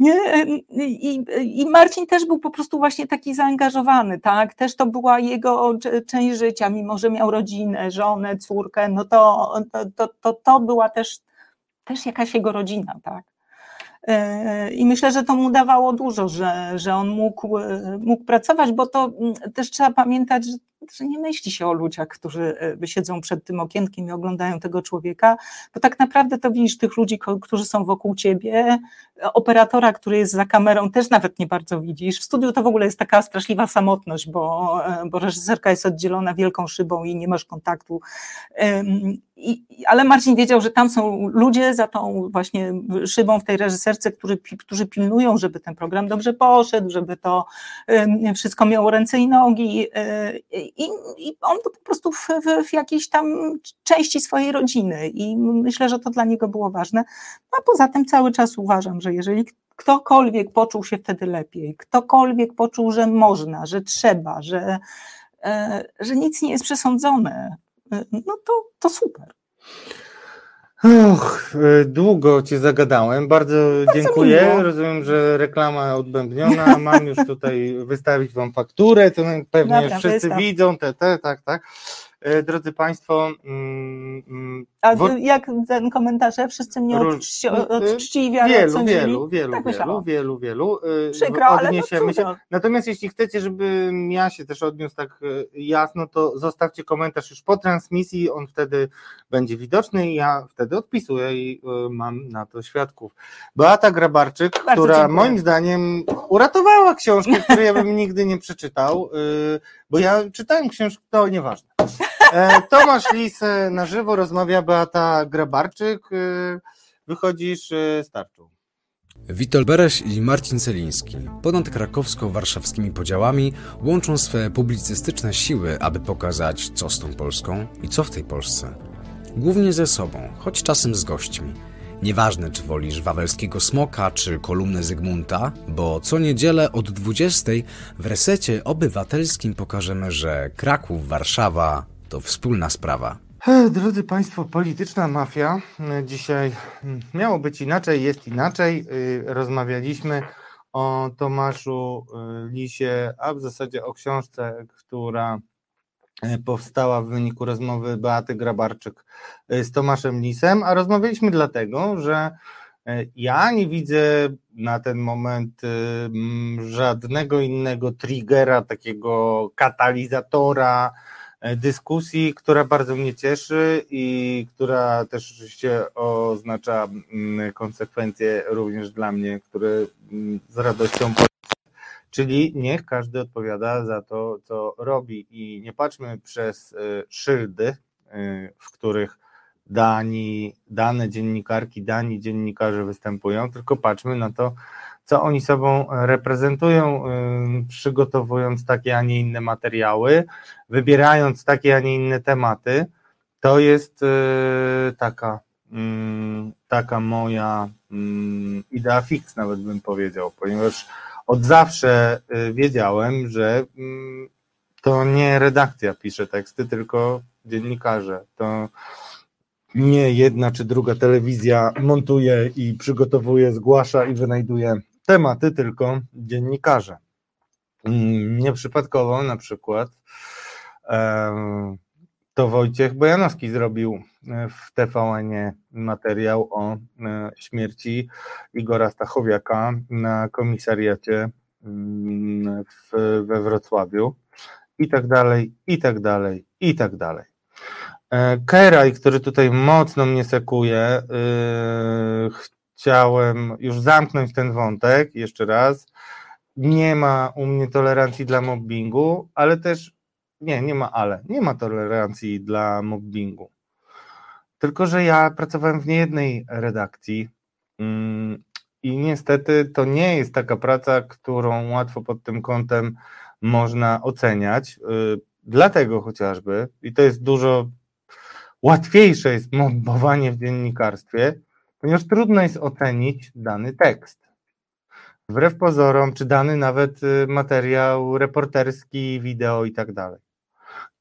E, I, I Marcin też był po prostu właśnie taki zaangażowany, tak? Też to była jego część życia, mimo że miał rodzinę, żonę, córkę, no to, to, to, to, to była też też jakaś jego rodzina, tak. E, I myślę, że to mu dawało dużo, że, że on mógł, e, mógł pracować, bo to mm, też trzeba pamiętać, że że nie myśli się o ludziach, którzy e, siedzą przed tym okienkiem i oglądają tego człowieka, bo tak naprawdę to widzisz tych ludzi, którzy są wokół ciebie, operatora, który jest za kamerą, też nawet nie bardzo widzisz. W studiu to w ogóle jest taka straszliwa samotność, bo, e, bo reżyserka jest oddzielona wielką szybą i nie masz kontaktu. I, ale Marcin wiedział, że tam są ludzie za tą właśnie szybą w tej reżyserce, którzy, którzy pilnują, żeby ten program dobrze poszedł, żeby to wszystko miało ręce i nogi. I, i on to po prostu w, w, w, jakiejś tam części swojej rodziny i myślę, że to dla niego było ważne. No a poza tym cały czas uważam, że jeżeli ktokolwiek poczuł się wtedy lepiej, ktokolwiek poczuł, że można, że trzeba, że, e, że nic nie jest przesądzone, e, no to, to super. Och, e, długo Cię zagadałem. Bardzo, Bardzo dziękuję. Rozumiem, że reklama odbębniona. Mam już tutaj wystawić Wam fakturę, to pewnie Dobra, wszyscy wystaw. widzą. Te, te, tak, tak. E, drodzy Państwo. Mm, mm, A jak ten komentarze? Wszyscy mnie od, od czci i wiary Wielu, odsądzili? wielu, wielu, tak wielu, wielu, wielu. E, Przykro, ale no się. Natomiast jeśli chcecie, żebym ja się też odniósł tak jasno, to zostawcie komentarz już po transmisji, on wtedy będzie widoczny i ja wtedy odpisuję i mam na to świadków. Beata Grabarczyk, Bardzo która dziękuję. moim zdaniem uratowała książkę, której ja bym nigdy nie przeczytał, bo ja czytałem książkę, to nieważne. E, Tomasz Lis e, na żywo rozmawia Beata Grabarczyk. E, wychodzisz starczą. Witold Bereś i Marcin Celiński ponad krakowsko-warszawskimi podziałami łączą swe publicystyczne siły, aby pokazać, co z tą Polską i co w tej Polsce. Głównie ze sobą, choć czasem z gośćmi. Nieważne, czy wolisz wawelskiego smoka, czy kolumnę Zygmunta, bo co niedzielę od 20 w resecie obywatelskim pokażemy, że Kraków, Warszawa to wspólna sprawa. Drodzy Państwo, polityczna mafia. Dzisiaj mm, miało być inaczej, jest inaczej. Y, rozmawialiśmy o Tomaszu Lisie, a w zasadzie o książce, która powstała w wyniku rozmowy Beaty Grabarczyk z Tomaszem Lisem, a rozmawialiśmy dlatego, że ja nie widzę na ten moment żadnego innego triggera, takiego katalizatora, E, dyskusji, która bardzo mnie cieszy i która też oczywiście oznacza konsekwencje również dla mnie, które z radością Czyli niech każdy odpowiada za to, co robi i nie patrzmy przez e, szyldy, e, w których dani, dane dziennikarki, dani dziennikarze występują, tylko patrzmy na to, co oni sobą reprezentują, przygotowując takie, a nie inne materiały, wybierając takie, a nie inne tematy. To jest y, taka, taka moja idea fix, nawet bym powiedział, ponieważ od zawsze y, wiedziałem, że to nie redakcja pisze teksty, tylko dziennikarze. To nie jedna czy druga telewizja montuje i przygotowuje, zgłasza i wynajduje tematy, tylko dziennikarze. Mm, nieprzypadkowo na przykład to Wojciech Bojanowski zrobił e, w tvn materiał o e, śmierci Igora Stachowiaka na komisariacie mm, w, we Wrocławiu i tak dalej, i tak dalej, i tak dalej. E, Keraj, który tutaj mocno mnie sekuje, chciałem już zamknąć ten wątek jeszcze raz. Nie ma u mnie tolerancji dla mobbingu, ale też nie, nie ma ale. Nie ma tolerancji dla mobbingu. Tylko, że ja pracowałem w niejednej redakcji mm, i niestety to nie jest taka praca, którą łatwo pod tym kątem można oceniać. Y, dlatego chociażby, i to jest dużo łatwiejsze jest mobbowanie w dziennikarstwie, ponieważ trudno jest ocenić dany tekst. Wbrew pozorom, czy dany nawet y, materiał reporterski, wideo i tak dalej.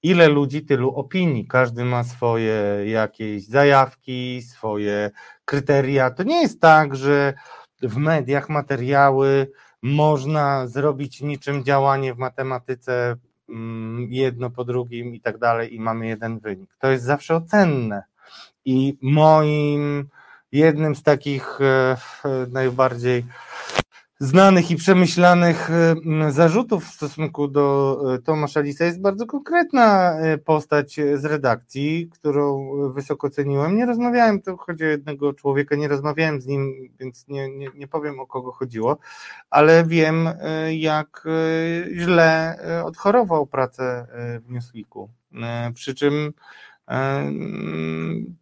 Ile ludzi, tylu opinii. Każdy ma swoje jakieś zajawki, swoje kryteria. To nie jest tak, że w mediach materiały można zrobić niczym działanie w matematyce mm, jedno po drugim i tak dalej i mamy jeden wynik. To jest zawsze ocenne. I moim jednym z takich e, najbardziej znanych i przemyślanych y, zarzutów w stosunku do y, Tomasza Lisa jest bardzo konkretna y, postać z redakcji, którą wysoko ceniłem. Nie rozmawiałem, to chodzi o jednego człowieka, nie rozmawiałem z nim, więc nie, nie, nie powiem o kogo chodziło, ale wiem, jak źle odchorował pracę w Newsweeku. Przy czym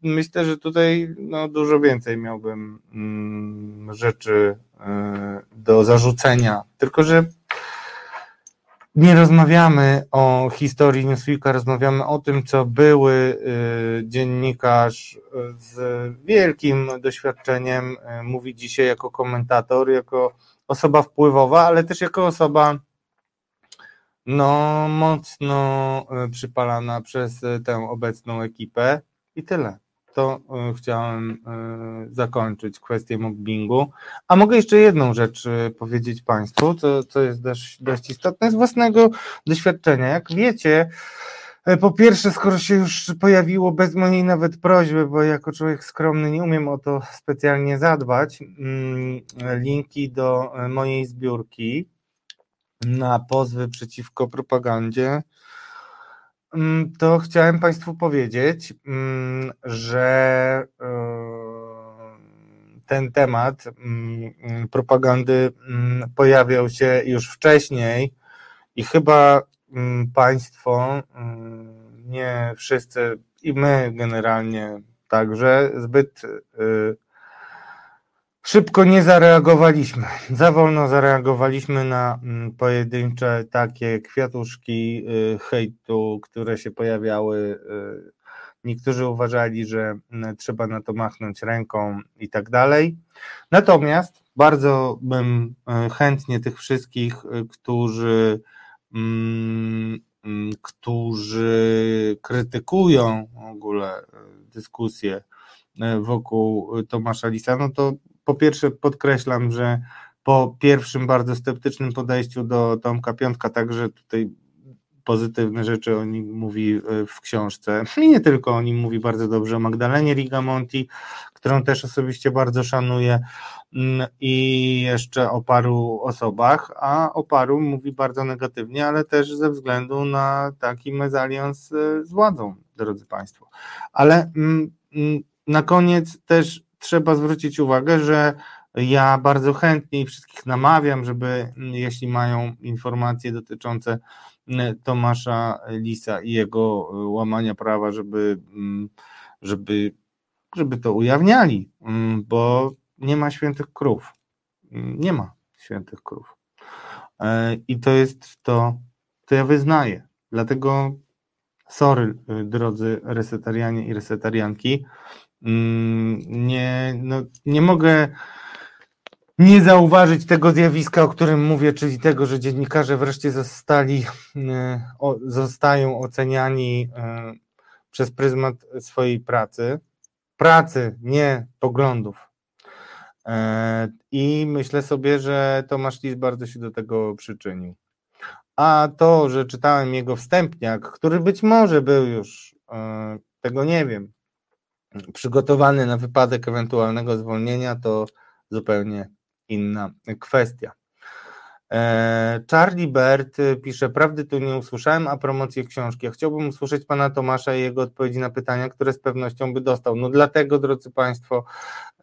Myślę, że tutaj no, dużo więcej miałbym mm, rzeczy e, do zarzucenia. Tylko, że nie rozmawiamy o historii Newsweeka, rozmawiamy o tym, co były y, dziennikarz z wielkim doświadczeniem y, mówi dzisiaj jako komentator, jako osoba wpływowa, ale też jako osoba no, mocno y, przypalana przez tę obecną ekipę i tyle to e, chciałem e, zakończyć kwestię mobbingu. A mogę jeszcze jedną rzecz e, powiedzieć Państwu, co, co jest dość, dość istotne z własnego doświadczenia. Jak wiecie, po pierwsze, skoro się już pojawiło bez mojej nawet prośby, bo jako człowiek skromny nie umiem o to specjalnie zadbać, mm, linki do mojej zbiórki na pozwy przeciwko propagandzie. Mm, to chciałem Państwu powiedzieć, mm, że e, ten temat mm, propagandy pojawiał się już wcześniej i chyba Państwo, nie wszyscy i my generalnie także zbyt e, Szybko nie zareagowaliśmy. Za wolno zareagowaliśmy na mm, pojedyncze takie kwiatuszki y, hejtu, które się pojawiały. Y, niektórzy uważali, że mm, trzeba na to machnąć ręką i tak dalej. Natomiast bardzo bym y, chętnie tych wszystkich, którzy, mm, którzy krytykują w ogóle dyskusję wokół Tomasza Lisa, no to po pierwsze podkreślam, że po pierwszym bardzo sceptycznym podejściu do Tomka Piątka, także tutaj pozytywne rzeczy o nim mówi e, w książce. I nie tylko o nim mówi bardzo dobrze o Magdalenie Rigamonti, którą też osobiście bardzo szanuję mm, i jeszcze o paru osobach, a o paru mówi bardzo negatywnie, ale też ze względu na taki mezalians e, z władzą, drodzy Państwo. Ale mm, mm, na koniec też trzeba zwrócić uwagę, że ja bardzo chętnie i wszystkich namawiam, żeby mm, jeśli mają informacje dotyczące mm, Tomasza Lisa i jego y, łamania prawa, żeby, mm, żeby, żeby to ujawniali, bo nie ma świętych krów. Nie ma świętych krów. E, I to jest to, co ja wyznaję. Dlatego sorry, y, drodzy resetarianie i resetarianki, nie, no, nie mogę nie zauważyć tego zjawiska, o którym mówię, czyli tego, że dziennikarze wreszcie zostali, e, zostają oceniani e, przez pryzmat swojej pracy. Pracy, nie poglądów. E, I myślę sobie, że Tomasz Lis bardzo się do tego przyczynił. A to, że czytałem jego wstępniak, który być może był już, tego nie wiem, przygotowany na wypadek ewentualnego zwolnienia, to zupełnie inna kwestia. E, Charlie Bert pisze, prawdy tu nie usłyszałem, a promocję książki. Ja chciałbym usłyszeć pana Tomasza i jego odpowiedzi na pytania, które z pewnością by dostał. No dlatego, drodzy państwo,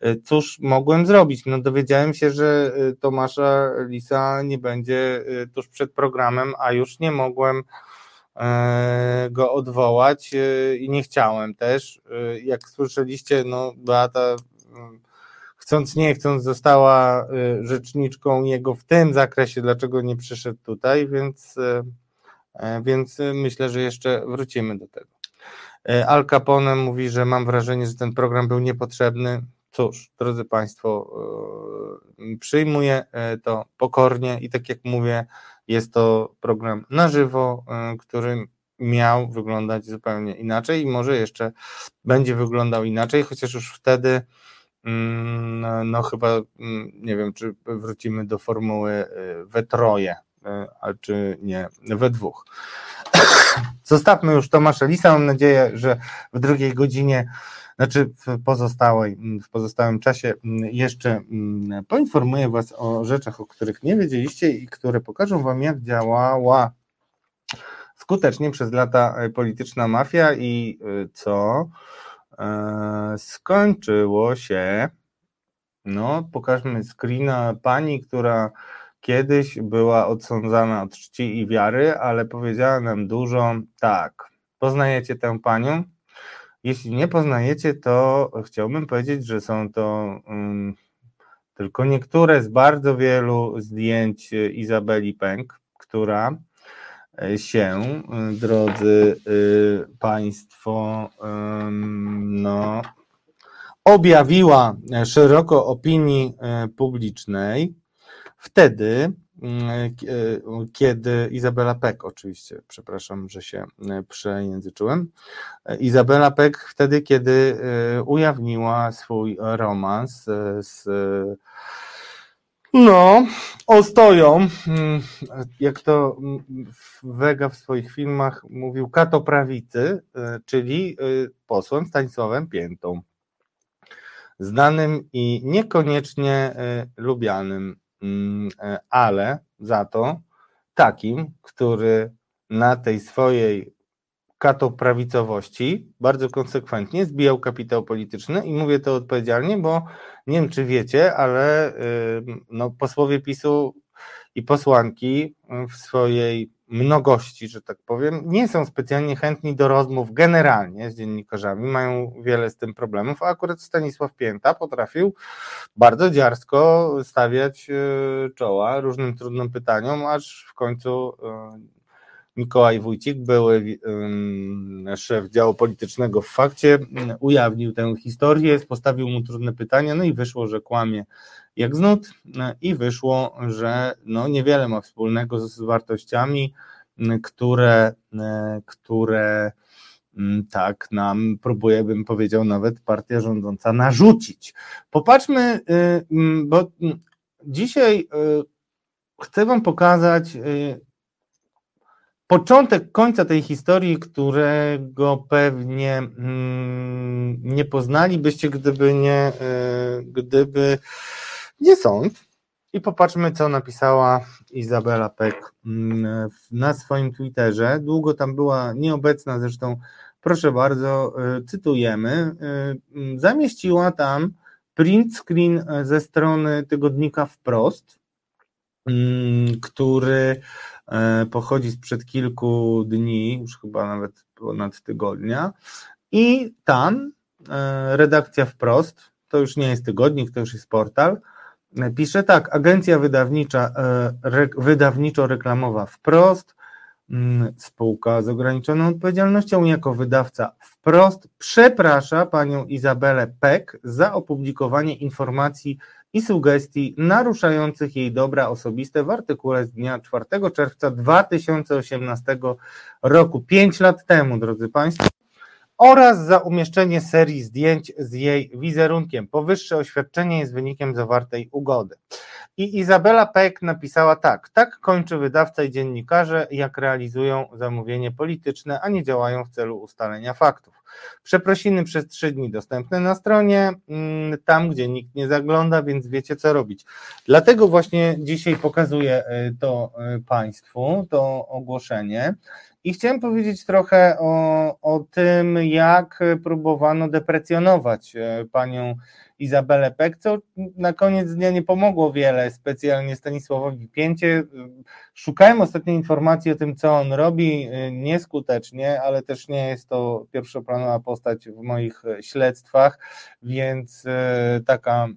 e, cóż mogłem zrobić? No dowiedziałem się, że e, Tomasza Lisa nie będzie tuż przed programem, a już nie mogłem go odwołać e, i nie chciałem też. E, jak słyszeliście, no Beata chcąc nie chcąc została rzeczniczką jego w tym zakresie, dlaczego nie przyszedł tutaj, więc, więc myślę, że jeszcze wrócimy do tego. Al Capone mówi, że mam wrażenie, że ten program był niepotrzebny. Cóż, drodzy Państwo, przyjmuję to pokornie i tak jak mówię, jest to program na żywo, y, który miał wyglądać zupełnie inaczej i może jeszcze będzie wyglądał inaczej, chociaż już wtedy mm, no, chyba mm, nie wiem, czy wrócimy do formuły y, we troje, y, a czy nie we dwóch. Zostawmy już Tomasza Lisa. Mam nadzieję, że w drugiej godzinie znaczy w pozostałej, w pozostałym czasie mm, jeszcze mm, poinformuję Was o rzeczach, o których nie wiedzieliście i które pokażą Wam, jak działała skutecznie przez lata e, polityczna mafia i e, co e, skończyło się. No, pokażmy screena pani, która kiedyś była odsądzana od czci i wiary, ale powiedziała nam dużo. Tak, poznajecie tę panią? Jeśli nie poznajecie, to chciałbym powiedzieć, że są to um, tylko niektóre z bardzo wielu zdjęć Izabeli Pęk, która się, drodzy Państwo, no, objawiła szeroko opinii publicznej. Wtedy, kiedy Izabela Peck, oczywiście, przepraszam, że się przejęzyczyłem, Izabela Peck wtedy, kiedy ujawniła swój romans z no, ostoją, mm, jak to Wega w swoich filmach mówił, katoprawicy, czyli posłem Stanisławem Piętą. Znanym i niekoniecznie lubianym, mm, ale za to takim, który na tej swojej katoprawicowości bardzo konsekwentnie zbijał kapitał polityczny i mówię to odpowiedzialnie, bo nie wiem czy wiecie, ale no, posłowie PiSu i posłanki w swojej mnogości, że tak powiem, nie są specjalnie chętni do rozmów generalnie z dziennikarzami, mają wiele z tym problemów, a akurat Stanisław Pięta potrafił bardzo dziarsko stawiać y, czoła różnym trudnym pytaniom, aż w końcu y, Mikołaj Wójcik, były szef działu politycznego w fakcie, ujawnił tę historię, postawił mu trudne pytania, no i wyszło, że kłamie jak znud i wyszło, że no niewiele ma wspólnego z wartościami, które, które tak nam próbuje, bym powiedział, nawet partia rządząca narzucić. Popatrzmy, y, bo dzisiaj y, chcę Wam pokazać y, początek końca tej historii, którego pewnie mm, nie poznalibyście, gdyby nie, e, gdyby nie sąd. I popatrzmy, co napisała Izabela Peck mm, na swoim Twitterze. Długo tam była nieobecna, zresztą proszę bardzo, e, cytujemy. E, mm, zamieściła tam print screen ze strony tygodnika Wprost, który E, pochodzi sprzed kilku dni, już chyba nawet ponad tygodnia. I tam e, redakcja wprost, to już nie jest tygodnik, to już jest portal, e, pisze tak, agencja wydawnicza, wydawniczo-reklamowa wprost, mm, spółka z ograniczoną odpowiedzialnością jako wydawca wprost przeprasza panią Izabelę Peck za opublikowanie informacji i sugestii naruszających jej dobra osobiste w artykule z dnia 4 czerwca 2018 roku, 5 lat temu, drodzy Państwo, oraz za umieszczenie serii zdjęć z jej wizerunkiem. Powyższe oświadczenie jest wynikiem zawartej ugody. I Izabela Peck napisała tak: Tak kończy wydawca i dziennikarze, jak realizują zamówienie polityczne, a nie działają w celu ustalenia faktów. Przeprosiny przez trzy dni dostępne na stronie, mm, tam gdzie nikt nie zagląda, więc wiecie co robić. Dlatego właśnie dzisiaj pokazuję y, to y, Państwu, to ogłoszenie. I chciałem powiedzieć trochę o, o tym, jak próbowano deprecjonować y, panią Izabelę Peck, co na koniec dnia nie pomogło wiele specjalnie Stanisławowi Pięcie. Szukałem ostatnio informacji o tym, co on robi, nieskutecznie, ale też nie jest to pierwszoplanowa postać w moich śledztwach, więc e, taka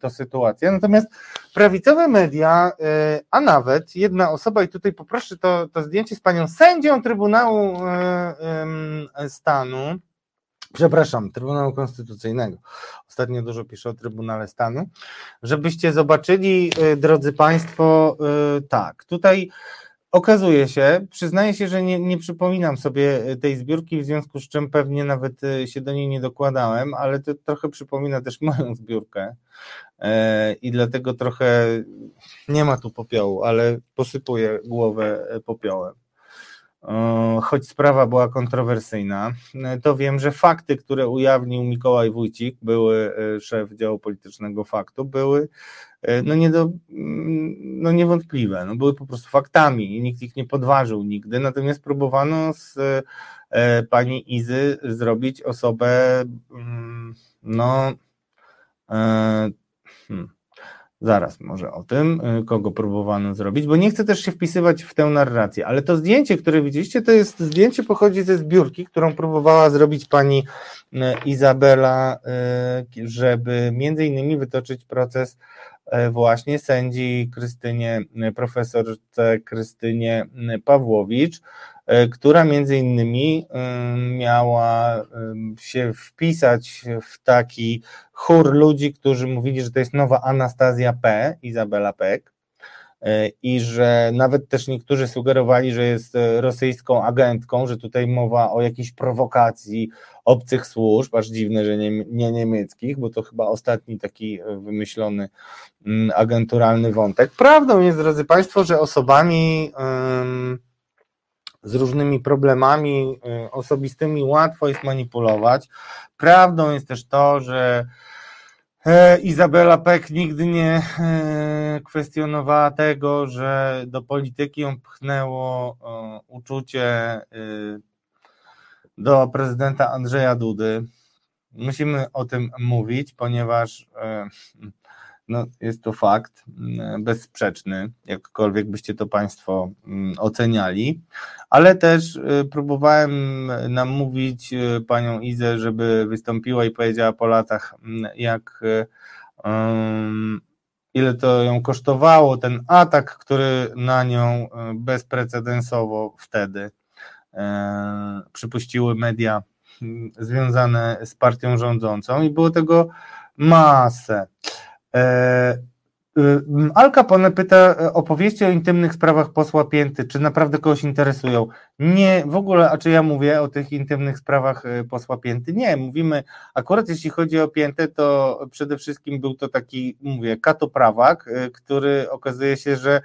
to sytuacja. Natomiast prawicowe media, e, a nawet jedna osoba, i tutaj poproszę to, to zdjęcie z panią sędzią Trybunału e, Stanu, przepraszam, Trybunału Konstytucyjnego. Ostatnio dużo piszę o Trybunale Stanu. Żebyście zobaczyli, y, drodzy Państwo, y, tak, tutaj okazuje się, przyznaję się, że nie, nie przypominam sobie y, tej zbiórki, w związku z czym pewnie nawet się do niej nie dokładałem, ale to trochę przypomina też moją zbiórkę i dlatego trochę nie ma tu popiołu, ale posypuję głowę popiołem choć sprawa była kontrowersyjna, to wiem, że fakty, które ujawnił Mikołaj Wójcik, były e, szef działu politycznego faktu, były e, no, nie do, mm, no niewątpliwe, no, były po prostu faktami i nikt ich nie podważył nigdy, natomiast próbowano z e, pani Izy zrobić osobę mm, no hmm, Zaraz może o tym, y, kogo próbowano zrobić, bo nie chcę też się wpisywać w tę narrację, ale to zdjęcie, które widzieliście, to jest zdjęcie pochodzi ze zbiórki, którą próbowała zrobić pani y, Izabela, y, żeby między innymi wytoczyć proces właśnie sędzi Krystynie, profesorce Krystynie Pawłowicz, która między innymi miała się wpisać w taki chór ludzi, którzy mówili, że to jest nowa Anastazja P., Izabela Peck, E, i że nawet też niektórzy sugerowali, że jest e, rosyjską agentką, że tutaj mowa o jakiejś prowokacji obcych służb, aż dziwne, że nie, nie niemieckich, bo to chyba ostatni taki e, wymyślony mm, agenturalny wątek. Prawdą jest, drodzy Państwo, że osobami z różnymi problemami osobistymi łatwo jest manipulować. Prawdą jest też to, że E, Izabela Peck nigdy nie e, kwestionowała tego, że do polityki ją pchnęło uczucie e, do prezydenta Andrzeja Dudy. Musimy o tym mówić, ponieważ no, jest to fakt mm, bezsprzeczny, jakkolwiek byście to Państwo mm, oceniali, ale też y, próbowałem namówić y, panią Izę, żeby wystąpiła i powiedziała po latach, mm, jak um, ile to ją kosztowało, ten atak, który na nią bezprecedensowo wtedy przypuściły media związane z partią rządzącą i było tego masę. E, y, Al Capone pyta, e, opowieści o intymnych sprawach posła Pięty, czy naprawdę kogoś interesują? Nie, w ogóle, a czy ja mówię o tych intymnych sprawach e, posła Pięty? Nie, mówimy, akurat jeśli chodzi o Piętę, to przede wszystkim był to taki, mówię, katoprawak, który okazuje się, że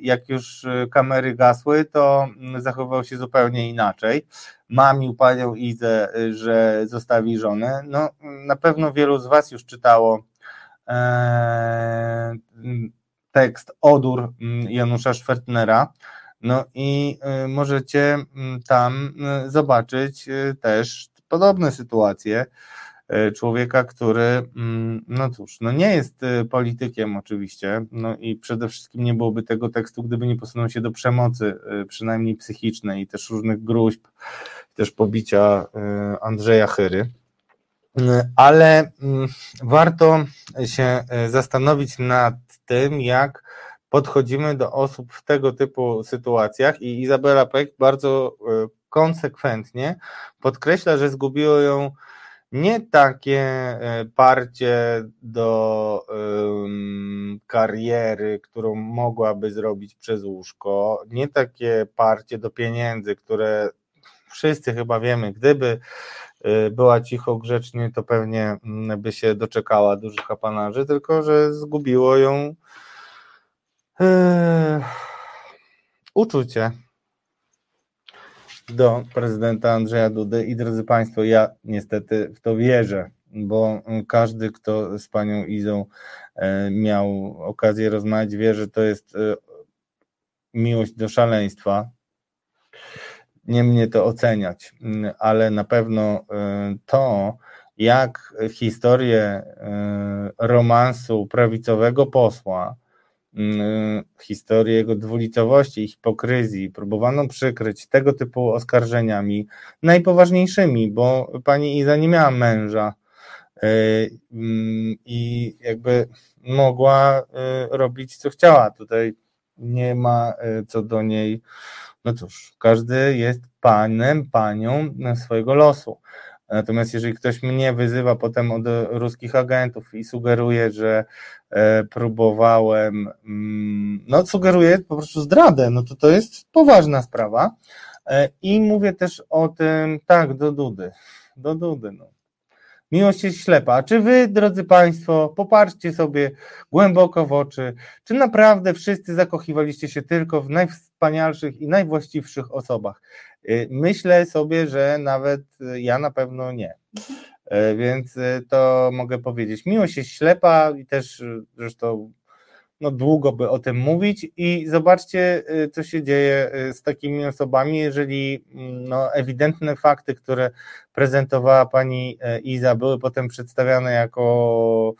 jak już kamery gasły, to mm, zachowywał się zupełnie inaczej. Mamił panią Izę, że zostawi żonę. No, na pewno wielu z Was już czytało tekst Odur Janusza Schwertnera. No i e, możecie tam e, zobaczyć też podobne sytuacje człowieka, który, no cóż, no nie jest politykiem oczywiście, no i przede wszystkim nie byłoby tego tekstu, gdyby nie posunął się do przemocy, przynajmniej psychicznej i też różnych gruźb, też pobicia Andrzeja Chyry ale mm, warto się e, zastanowić nad tym, jak podchodzimy do osób w tego typu sytuacjach i Izabela Peck bardzo e, konsekwentnie podkreśla, że zgubiło ją nie takie e, parcie do um, kariery, którą mogłaby zrobić przez łóżko, nie takie parcie do pieniędzy, które wszyscy chyba wiemy, gdyby była cicho, grzecznie, to pewnie mm, by się doczekała dużych apanarzy, tylko że zgubiło ją yy, uczucie do prezydenta Andrzeja Dudy. I drodzy Państwo, ja niestety w to wierzę, bo każdy, kto z panią Izą y, miał okazję rozmawiać, wie, że to jest y, miłość do szaleństwa nie mnie to oceniać, mm, ale na pewno y, to, jak historię y, romansu prawicowego posła, y, historię jego dwulicowości i hipokryzji próbowano przykryć tego typu oskarżeniami najpoważniejszymi, bo pani Iza nie miała męża mm, i jakby mogła robić co chciała. Tutaj nie ma co do niej no cóż, każdy jest panem, panią swojego losu. Natomiast jeżeli ktoś mnie wyzywa potem od ruskich agentów i sugeruje, że e, próbowałem, mm, no sugeruje po prostu zdradę, no to to jest poważna sprawa. E, I mówię też o tym, tak, do Dudy, do Dudy, no. Miłość jest ślepa. Czy wy, drodzy Państwo, popatrzcie sobie głęboko w oczy, czy naprawdę wszyscy zakochiwaliście się tylko w najwspanialszych i najwłaściwszych osobach? Y, myślę sobie, że nawet ja na pewno nie. Y, więc y, to mogę powiedzieć. Miłość jest ślepa i też zresztą no długo by o tym mówić i zobaczcie, y, co się dzieje y, z takimi osobami, jeżeli mm, no, ewidentne fakty, które prezentowała pani e, Iza, były potem przedstawiane jako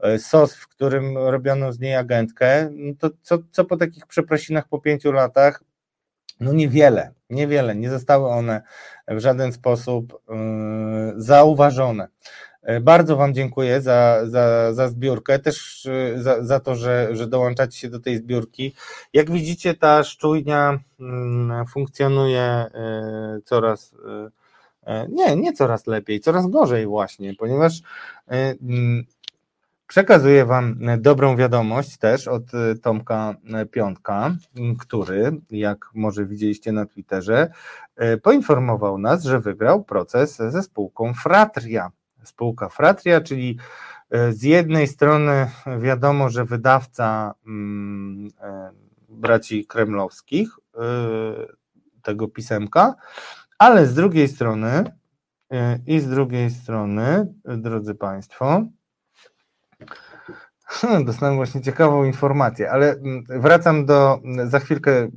e, sos, w którym robiono z niej agentkę, no to co, co po takich przeprosinach po pięciu latach? No niewiele, niewiele, nie zostały one w żaden sposób yy, zauważone. E, bardzo Wam dziękuję za, za, za zbiórkę, też e, za, za to, że, że dołączacie się do tej zbiórki. Jak widzicie, ta szczujnia mm, funkcjonuje e, coraz, nie, nie coraz lepiej, coraz gorzej właśnie, ponieważ mm, przekazuję Wam dobrą wiadomość też od Tomka Piątka, który, jak może widzieliście na Twitterze, poinformował nas, że wygrał proces ze spółką Fratria spółka Fratria, czyli e, z jednej strony wiadomo, że wydawca mm, e, braci kremlowskich e, tego pisemka, ale z drugiej strony i z drugiej strony, drodzy Państwo, dostałem właśnie ciekawą informację, ale mm, wracam do, za chwilkę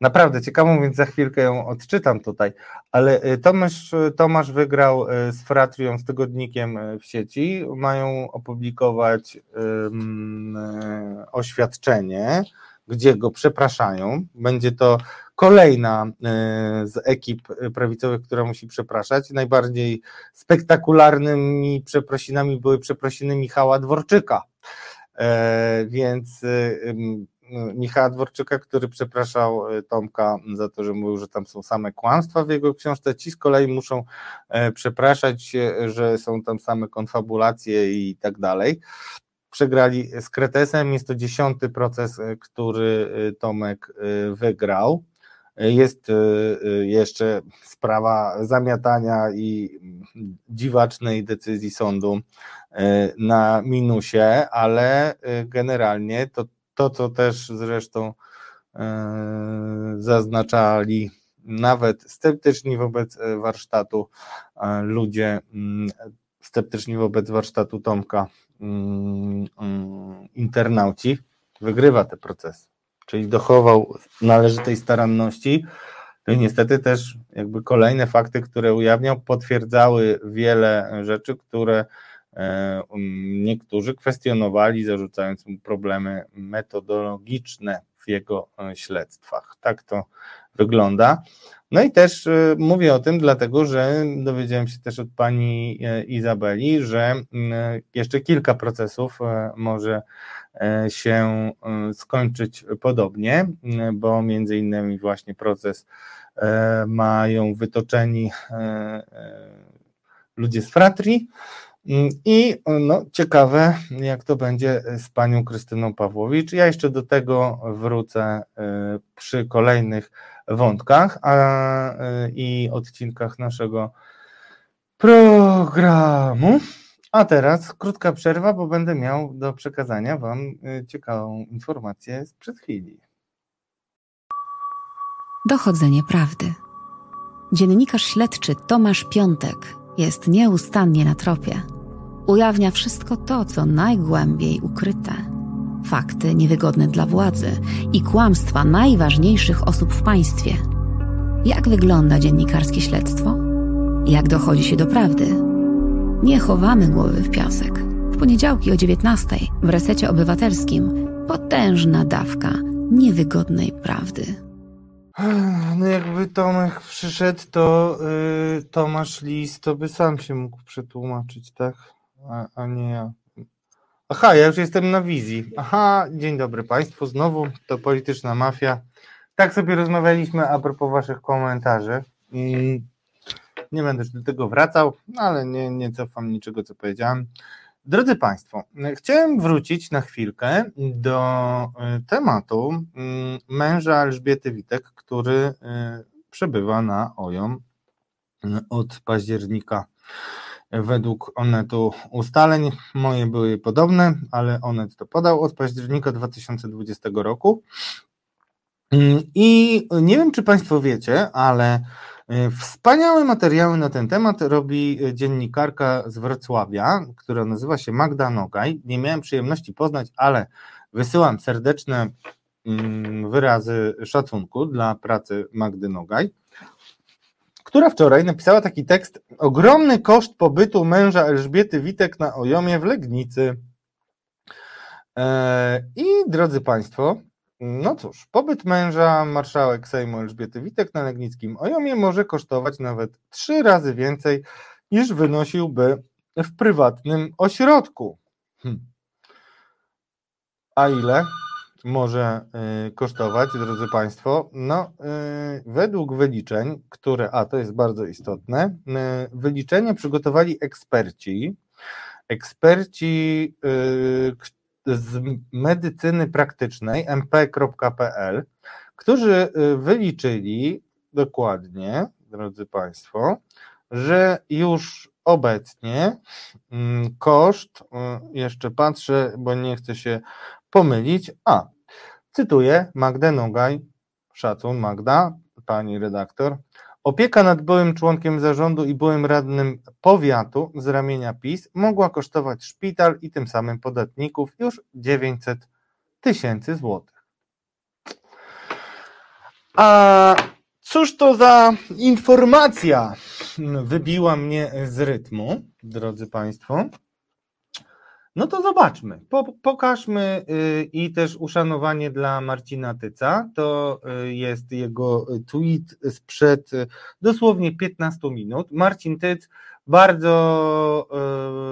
naprawdę ciekawą, więc za chwilkę ją odczytam tutaj. Ale y, Tomasz, Tomasz wygrał y, z Fratrią, z tygodnikiem y, w sieci. Mają opublikować um, oświadczenie, gdzie go przepraszają. Będzie to kolejna z ekip prawicowych, która musi przepraszać. Najbardziej spektakularnymi przeprosinami były przeprosiny Michała Dworczyka. E, więc Michała Dworczyka, który przepraszał e, Tomka za to, że mówił, że tam są same kłamstwa w jego książce. Ci z kolei muszą e, przepraszać, że są tam same konfabulacje i tak dalej. Przegrali z Kretesem. Jest to dziesiąty proces, e, który Tomek wygrał. Jest jeszcze sprawa zamiatania i dziwacznej decyzji sądu na minusie, ale generalnie to to, co też zresztą e, zaznaczali nawet sceptyczni wobec e, warsztatu e, ludzie, mm, sceptyczni wobec warsztatu Tomka, mm, mm, internauci, wygrywa te procesy. Czyli dochował należytej staranności. No i niestety też jakby kolejne fakty, które ujawniał, potwierdzały wiele rzeczy, które niektórzy kwestionowali, zarzucając mu problemy metodologiczne w jego e, śledztwach. Tak to wygląda. No i też e, mówię o tym, dlatego że dowiedziałem się też od pani Izabeli, że jeszcze kilka procesów może się skończyć podobnie, bo między innymi właśnie proces mają wytoczeni ludzie z Fratri, Mm, I no, ciekawe, jak to będzie z panią Krystyną Pawłowicz. Ja jeszcze do tego wrócę y, przy kolejnych wątkach a, i odcinkach naszego programu. A teraz krótka przerwa, bo będę miał do przekazania Wam ciekawą informację sprzed chwili. Dochodzenie prawdy. Dziennikarz śledczy Tomasz Piątek jest nieustannie na tropie ujawnia wszystko to, co najgłębiej ukryte. Fakty niewygodne dla władzy i kłamstwa najważniejszych osób w państwie. Jak wygląda dziennikarskie śledztwo? Jak dochodzi się do prawdy? Nie chowamy głowy w piasek. W poniedziałki o 19 w resecie obywatelskim potężna dawka niewygodnej prawdy. No jakby Tomek przyszedł, to yy, Tomasz Lis to by sam się mógł przetłumaczyć, tak? A, a nie ja. Aha, ja już jestem na wizji. Aha, dzień dobry Państwu, znowu to polityczna mafia. Tak sobie rozmawialiśmy a propos Waszych komentarzy. Nie będę już do tego wracał, ale nie, nie cofam niczego, co powiedziałem. Drodzy Państwo, chciałem wrócić na chwilkę do e, tematu mm, męża Elżbiety Witek, który e, przebywa na OJOM od października według Onetu ustaleń. Moje były podobne, ale Onet to podał od października 2020 roku. I nie wiem, czy Państwo wiecie, ale y, wspaniałe materiały na ten temat robi dziennikarka z Wrocławia, która nazywa się Magda Nogaj. Nie miałem przyjemności poznać, ale wysyłam serdeczne mm, wyrazy szacunku dla pracy Magdy Nogaj która wczoraj napisała taki tekst Ogromny koszt pobytu męża Elżbiety Witek na Ojomie w Legnicy. E, I drodzy Państwo, no cóż, pobyt męża marszałek Sejmu Elżbiety Witek na Legnickim Ojomie może kosztować nawet trzy razy więcej niż wynosiłby w prywatnym ośrodku. Hm. A ile może y, kosztować, drodzy Państwo? No, y, według wyliczeń, które, a to jest bardzo istotne, y, wyliczenia przygotowali eksperci, eksperci z medycyny praktycznej mp.pl, którzy wyliczyli dokładnie, drodzy Państwo, że już obecnie mm, koszt, jeszcze patrzę, bo nie chcę się pomylić, a cytuję Magdę Nogaj, szacun Magda, pani redaktor, opieka nad byłym członkiem zarządu i byłym radnym powiatu z ramienia PiS mogła kosztować szpital i tym samym podatników już 900 tysięcy złotych. A cóż to za informacja wybiła mnie z rytmu, drodzy Państwo? No to zobaczmy, po, pokażmy y, i też uszanowanie dla Marcina Tyca. To y, jest jego tweet sprzed y, dosłownie 15 minut. Marcin Tyc, bardzo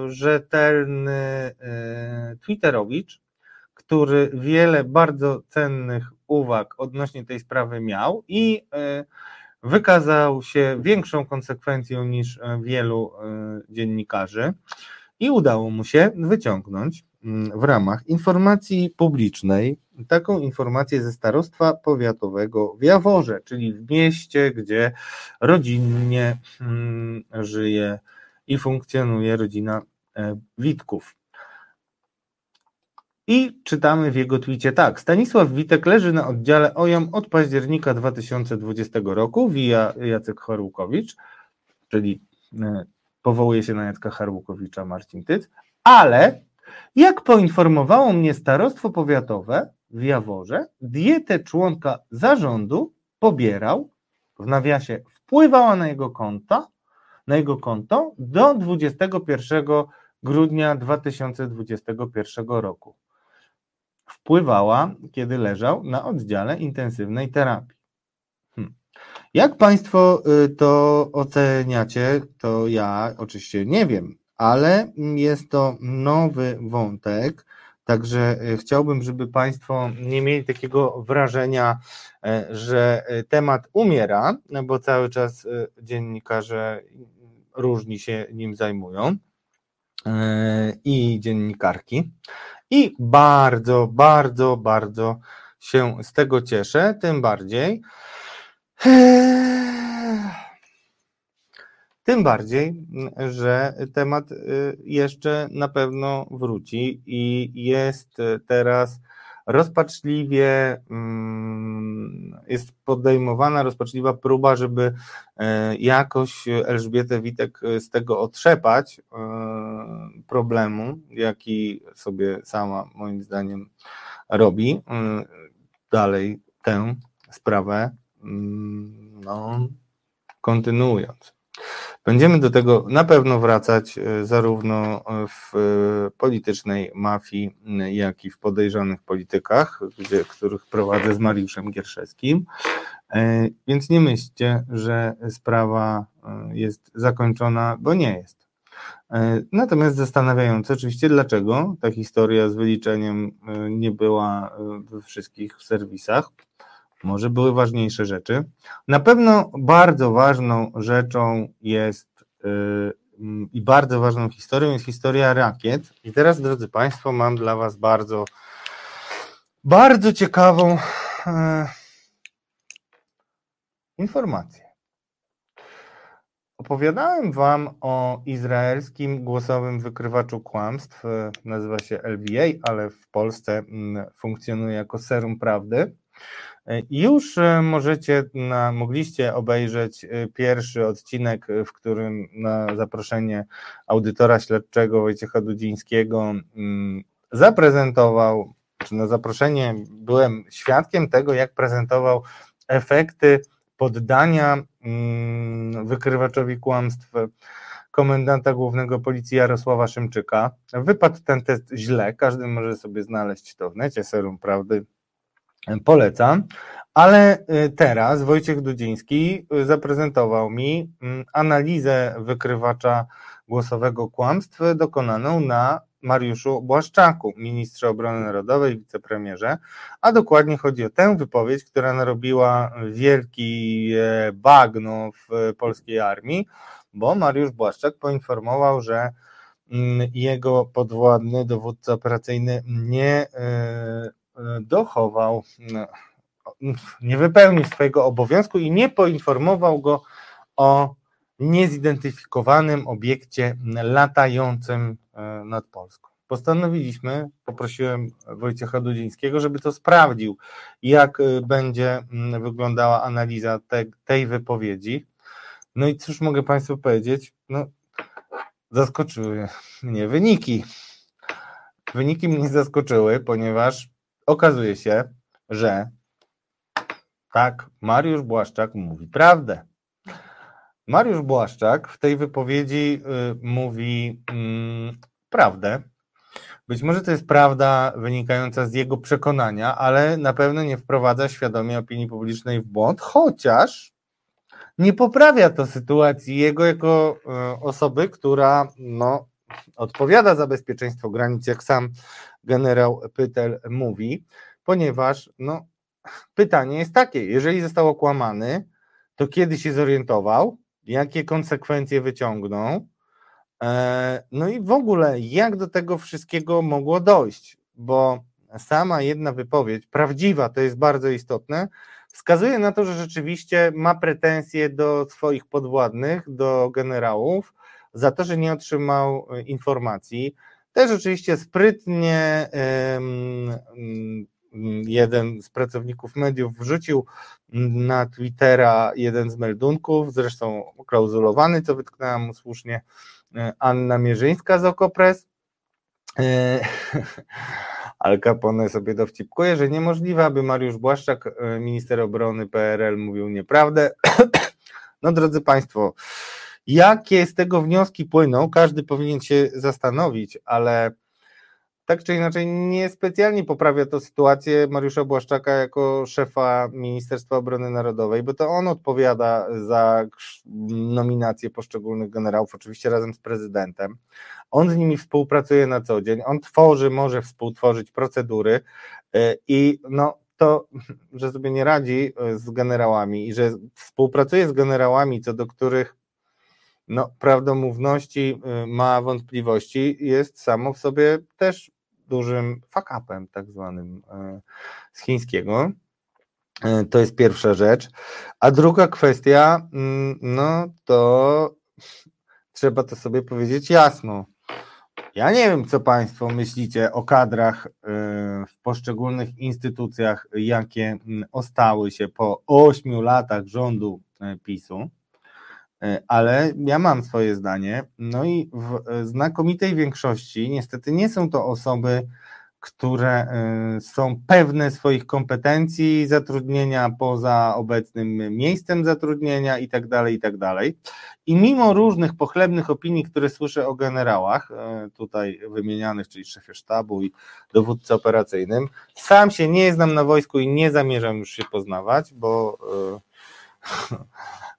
rzetelny Twitterowicz, który wiele bardzo cennych uwag odnośnie tej sprawy miał i wykazał się większą konsekwencją niż wielu dziennikarzy i udało mu się wyciągnąć mm, w ramach informacji publicznej taką informację ze starostwa powiatowego w Jaworze, czyli w mieście, gdzie rodzinnie mm, żyje i funkcjonuje rodzina e, Witków. I czytamy w jego twicie tak. Stanisław Witek leży na oddziale OJOM od października 2020 roku, via Jacek Chorłkowicz, czyli e, powołuje się na Jacka Harłukowicza Marcin Tyc, ale jak poinformowało mnie starostwo powiatowe w Jaworze, dietę członka zarządu pobierał, w nawiasie wpływała na jego konto, na jego konto do 21 grudnia 2021 roku. Wpływała, kiedy leżał na oddziale intensywnej terapii. Jak Państwo y, to oceniacie, to ja oczywiście nie wiem, ale jest to nowy wątek. Także y, chciałbym, żeby Państwo nie mieli takiego wrażenia, e, że y, temat umiera, bo cały czas dziennikarze różni się nim zajmują e, i dziennikarki. I bardzo, bardzo, bardzo się z tego cieszę, tym bardziej, tym bardziej, że temat y, jeszcze na pewno wróci i jest teraz rozpaczliwie, mm, jest podejmowana rozpaczliwa próba, żeby e, jakoś Elżbietę Witek z tego otrzepać e, problemu, jaki sobie sama moim zdaniem robi. E, dalej tę sprawę no, kontynuując. Będziemy do tego na pewno wracać, e, zarówno w e, politycznej mafii, jak i w podejrzanych politykach, gdzie, których prowadzę z Mariuszem Gierszewskim. E, więc nie myślcie, że sprawa jest zakończona, bo nie jest. Natomiast zastanawiające oczywiście, dlaczego ta historia z wyliczeniem nie była we wszystkich serwisach. Może były ważniejsze rzeczy. Na pewno bardzo ważną rzeczą jest yy, i bardzo ważną historią jest historia rakiet. I teraz, drodzy Państwo, mam dla Was bardzo, bardzo ciekawą yy, informację. Opowiadałem Wam o izraelskim głosowym wykrywaczu kłamstw. Nazywa się LVA, ale w Polsce mm, funkcjonuje jako serum prawdy. Już e, możecie, na, mogliście obejrzeć e, pierwszy odcinek, w którym na zaproszenie audytora śledczego Wojciecha Dudzińskiego mm, zaprezentował, czy na zaproszenie byłem świadkiem tego, jak prezentował efekty poddania mm, wykrywaczowi kłamstw komendanta głównego policji Jarosława Szymczyka. Wypadł ten test źle, każdy może sobie znaleźć to w necie, serum prawdy Polecam. Ale y, teraz Wojciech Dudziński y, zaprezentował mi mm, analizę wykrywacza głosowego kłamstw dokonaną na Mariuszu Błaszczaku, ministrze obrony narodowej, wicepremierze, a dokładnie chodzi o tę wypowiedź, która narobiła wielki bagno w polskiej armii, bo Mariusz Błaszczak poinformował, że mm, jego podwładny dowódca operacyjny nie e, e, dochował, no, nie wypełnił swojego obowiązku i nie poinformował go o niezidentyfikowanym obiekcie latającym e, nad Polską. Postanowiliśmy, poprosiłem Wojciecha Dudzińskiego, żeby to sprawdził, jak będzie mm, wyglądała analiza te, tej wypowiedzi. No i cóż mogę Państwu powiedzieć? No, zaskoczyły mnie wyniki. Wyniki mnie zaskoczyły, ponieważ okazuje się, że tak, Mariusz Błaszczak mówi prawdę. Mariusz Błaszczak w tej wypowiedzi y, mówi y, prawdę. Być może to jest prawda wynikająca z jego przekonania, ale na pewno nie wprowadza świadomie opinii publicznej w błąd, chociaż nie poprawia to sytuacji jego jako e, osoby, która no, odpowiada za bezpieczeństwo granic, jak sam generał Pytel mówi, ponieważ no, pytanie jest takie, jeżeli został okłamany, to kiedy się zorientował, jakie konsekwencje wyciągnął, e, no i w ogóle jak do tego wszystkiego mogło dojść, bo sama jedna wypowiedź, prawdziwa, to jest bardzo istotne, wskazuje na to, że rzeczywiście ma pretensje do swoich podwładnych, do generałów, za to, że nie otrzymał e, informacji. Też oczywiście sprytnie jeden z pracowników mediów wrzucił na Twittera jeden z meldunków, zresztą klauzulowany, co wytknęła mu słusznie e, Anna Mierzyńska z Okopres. E, Al Capone sobie dowcipkuje, że niemożliwe, aby Mariusz Błaszczak, minister obrony PRL, mówił nieprawdę. No drodzy Państwo, jakie z tego wnioski płyną, każdy powinien się zastanowić, ale tak czy inaczej niespecjalnie poprawia to sytuację Mariusza Błaszczaka jako szefa Ministerstwa Obrony Narodowej, bo to on odpowiada za nominację poszczególnych generałów, oczywiście razem z prezydentem. On z nimi współpracuje na co dzień, on tworzy, może współtworzyć procedury e, i no to, że sobie nie radzi e, z generałami i że współpracuje z generałami, co do których no, prawdomówności e, ma wątpliwości, jest samo w sobie też dużym fuck-upem, tak zwanym z chińskiego. To jest pierwsza rzecz. A druga kwestia, mm, no to trzeba to sobie powiedzieć jasno. Ja nie wiem, co Państwo myślicie o kadrach y, w poszczególnych instytucjach, jakie mm, ostały się po ośmiu latach rządu y, PiSu, y, ale ja mam swoje zdanie. No i w znakomitej większości niestety nie są to osoby, które y, są pewne swoich kompetencji, zatrudnienia poza obecnym miejscem zatrudnienia i tak dalej, i tak dalej. I mimo różnych pochlebnych opinii, które słyszę o generałach, y, tutaj wymienianych, czyli szefie sztabu i dowódcy operacyjnym, sam się nie znam na wojsku i nie zamierzam już się poznawać, bo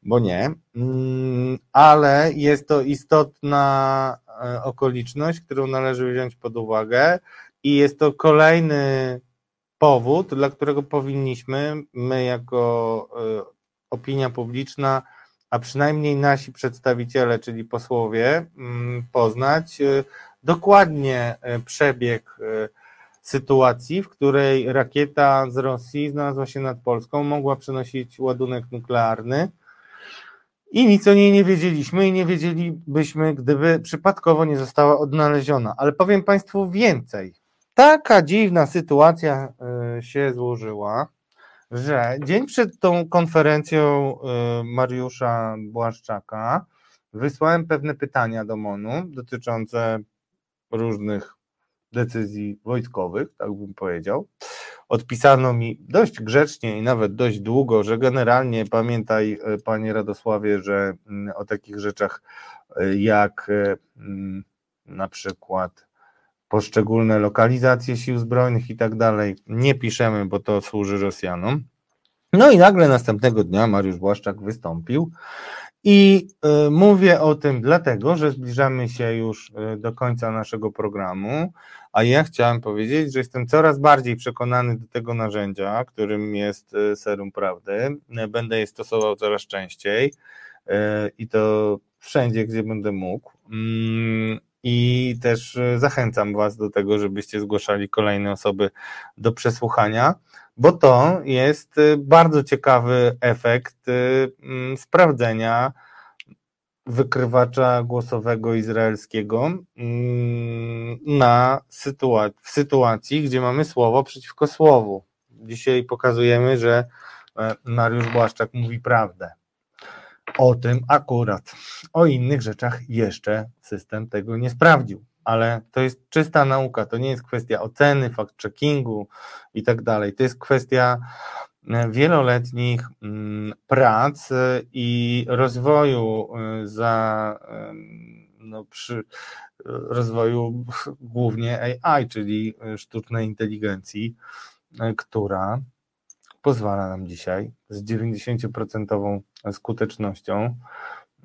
bo nie, mm, ale jest to istotna okoliczność, którą należy wziąć pod uwagę i jest to kolejny powód, dla którego powinniśmy my, jako e, opinia publiczna, a przynajmniej nasi przedstawiciele, czyli posłowie, mm, poznać e, dokładnie e, przebieg sytuacji, w której rakieta z Rosji znalazła się nad Polską, mogła przenosić ładunek nuklearny i nic o niej nie wiedzieliśmy i nie wiedzielibyśmy, gdyby przypadkowo nie została odnaleziona. Ale powiem Państwu więcej taka dziwna sytuacja e, się złożyła, że dzień przed tą konferencją e, Mariusza Błaszczaka wysłałem pewne pytania do MONU dotyczące różnych decyzji wojskowych, tak bym powiedział. Odpisano mi dość grzecznie i nawet dość długo, że generalnie pamiętaj, e, panie Radosławie, że mm, o takich rzeczach jak mm, na przykład poszczególne lokalizacje sił zbrojnych i tak dalej nie piszemy, bo to służy Rosjanom. No i nagle następnego dnia Mariusz Błaszczak wystąpił I mówię o tym dlatego, że zbliżamy się już do końca naszego programu, a ja chciałem powiedzieć, że jestem coraz bardziej przekonany do tego narzędzia, którym jest y, serum prawdy. Będę je stosował coraz częściej i to wszędzie, gdzie będę mógł. Mm, I też zachęcam Was do tego, żebyście zgłaszali kolejne osoby do przesłuchania bo to jest bardzo ciekawy efekt sprawdzenia wykrywacza głosowego izraelskiego mm, na sytuac- w sytuacji, gdzie mamy słowo przeciwko słowu. Dzisiaj pokazujemy, że e, Mariusz Błaszczak mówi prawdę. O tym akurat. O innych rzeczach jeszcze system tego nie sprawdził ale to jest czysta nauka, to nie jest kwestia oceny, fact-checkingu i tak dalej. To jest kwestia wieloletnich mm, prac e, i rozwoju e, za no, przy rozwoju głównie AI, czyli sztucznej inteligencji, która pozwala nam dzisiaj z 90% skutecznością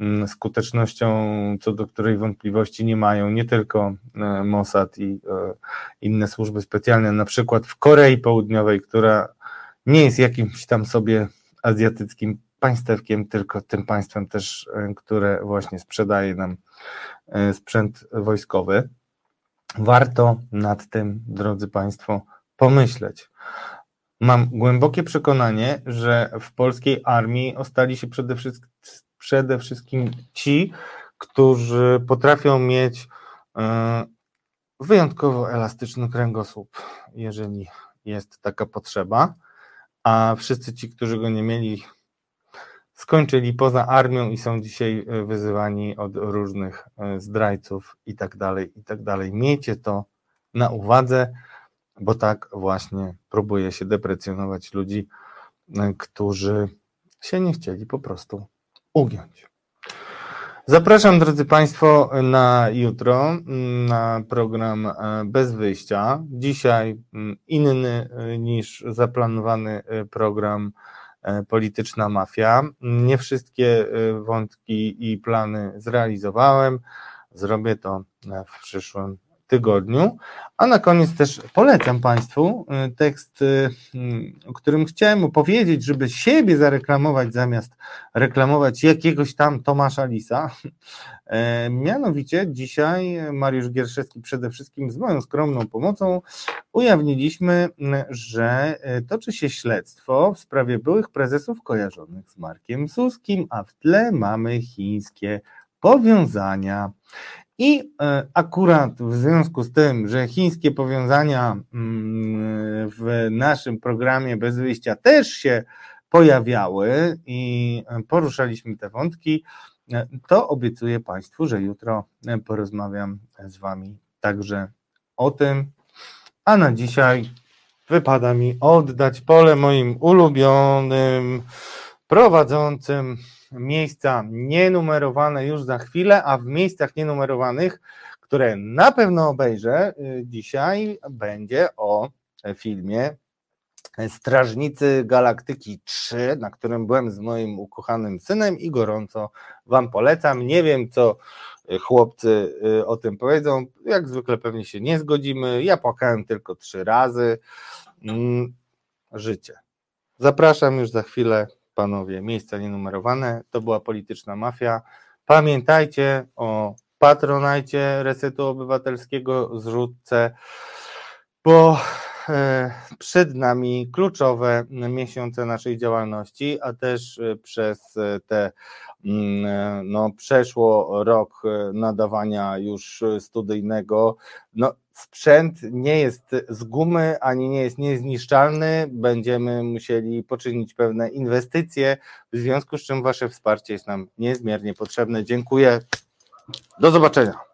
Mm, skutecznością, co do której wątpliwości nie mają nie tylko e, Mossad i e, inne służby specjalne, na przykład w Korei Południowej, która nie jest jakimś tam sobie azjatyckim państewkiem, tylko tym państwem też, e, które właśnie sprzedaje nam sprzęt wojskowy. Warto nad tym, drodzy Państwo, pomyśleć. Mam głębokie przekonanie, że w polskiej armii ostali się przede wszystkim przede wszystkim ci, którzy potrafią mieć e, wyjątkowo elastyczny kręgosłup, jeżeli jest taka potrzeba, a wszyscy ci, którzy go nie mieli, skończyli poza armią i są dzisiaj e, wyzywani od różnych e, zdrajców i tak dalej, i tak dalej. Miejcie to na uwadze, bo tak właśnie próbuje się deprecjonować ludzi, którzy się nie chcieli po prostu ugiąć. Zapraszam, drodzy Państwo, na jutro na program e, Bez Wyjścia. Dzisiaj mm, inny e, niż zaplanowany e, program Polityczna Mafia. Nie wszystkie wątki i plany zrealizowałem. Zrobię to w przyszłym tygodniu. A na koniec też polecam Państwu y, tekst, y, o którym chciałem opowiedzieć, żeby siebie zareklamować zamiast reklamować jakiegoś tam Tomasza Lisa. E, mianowicie dzisiaj Mariusz Gierszewski przede wszystkim z moją skromną pomocą ujawniliśmy, że y, toczy się śledztwo w sprawie byłych prezesów kojarzonych z Markiem Suskim, a w tle mamy chińskie powiązania. I e, akurat w związku z tym, że chińskie powiązania mm, w naszym programie bez wyjścia też się pojawiały i poruszaliśmy te wątki, e, to obiecuję Państwu, że jutro e, porozmawiam z Wami także o tym. A na dzisiaj wypada mi oddać pole moim ulubionym prowadzącym miejsca nienumerowane już za chwilę, a w miejscach nienumerowanych, które na pewno obejrzę y, dzisiaj, będzie o filmie Strażnicy Galaktyki 3, na którym byłem z moim ukochanym synem i gorąco Wam polecam. Nie wiem, co chłopcy y, o tym powiedzą. Jak zwykle pewnie się nie zgodzimy. Ja płakałem tylko trzy razy. Mm, życie. Zapraszam już za chwilę panowie, miejsca nienumerowane, to była polityczna mafia. Pamiętajcie o patronajcie Resetu Obywatelskiego, zrzutce, bo e, przed nami kluczowe miesiące naszej działalności, a też e, przez te mm, no, przeszło rok nadawania już studyjnego, no sprzęt nie jest z gumy, ani nie jest niezniszczalny. Będziemy musieli poczynić pewne inwestycje, w związku z czym Wasze wsparcie jest nam niezmiernie potrzebne. Dziękuję. Do zobaczenia.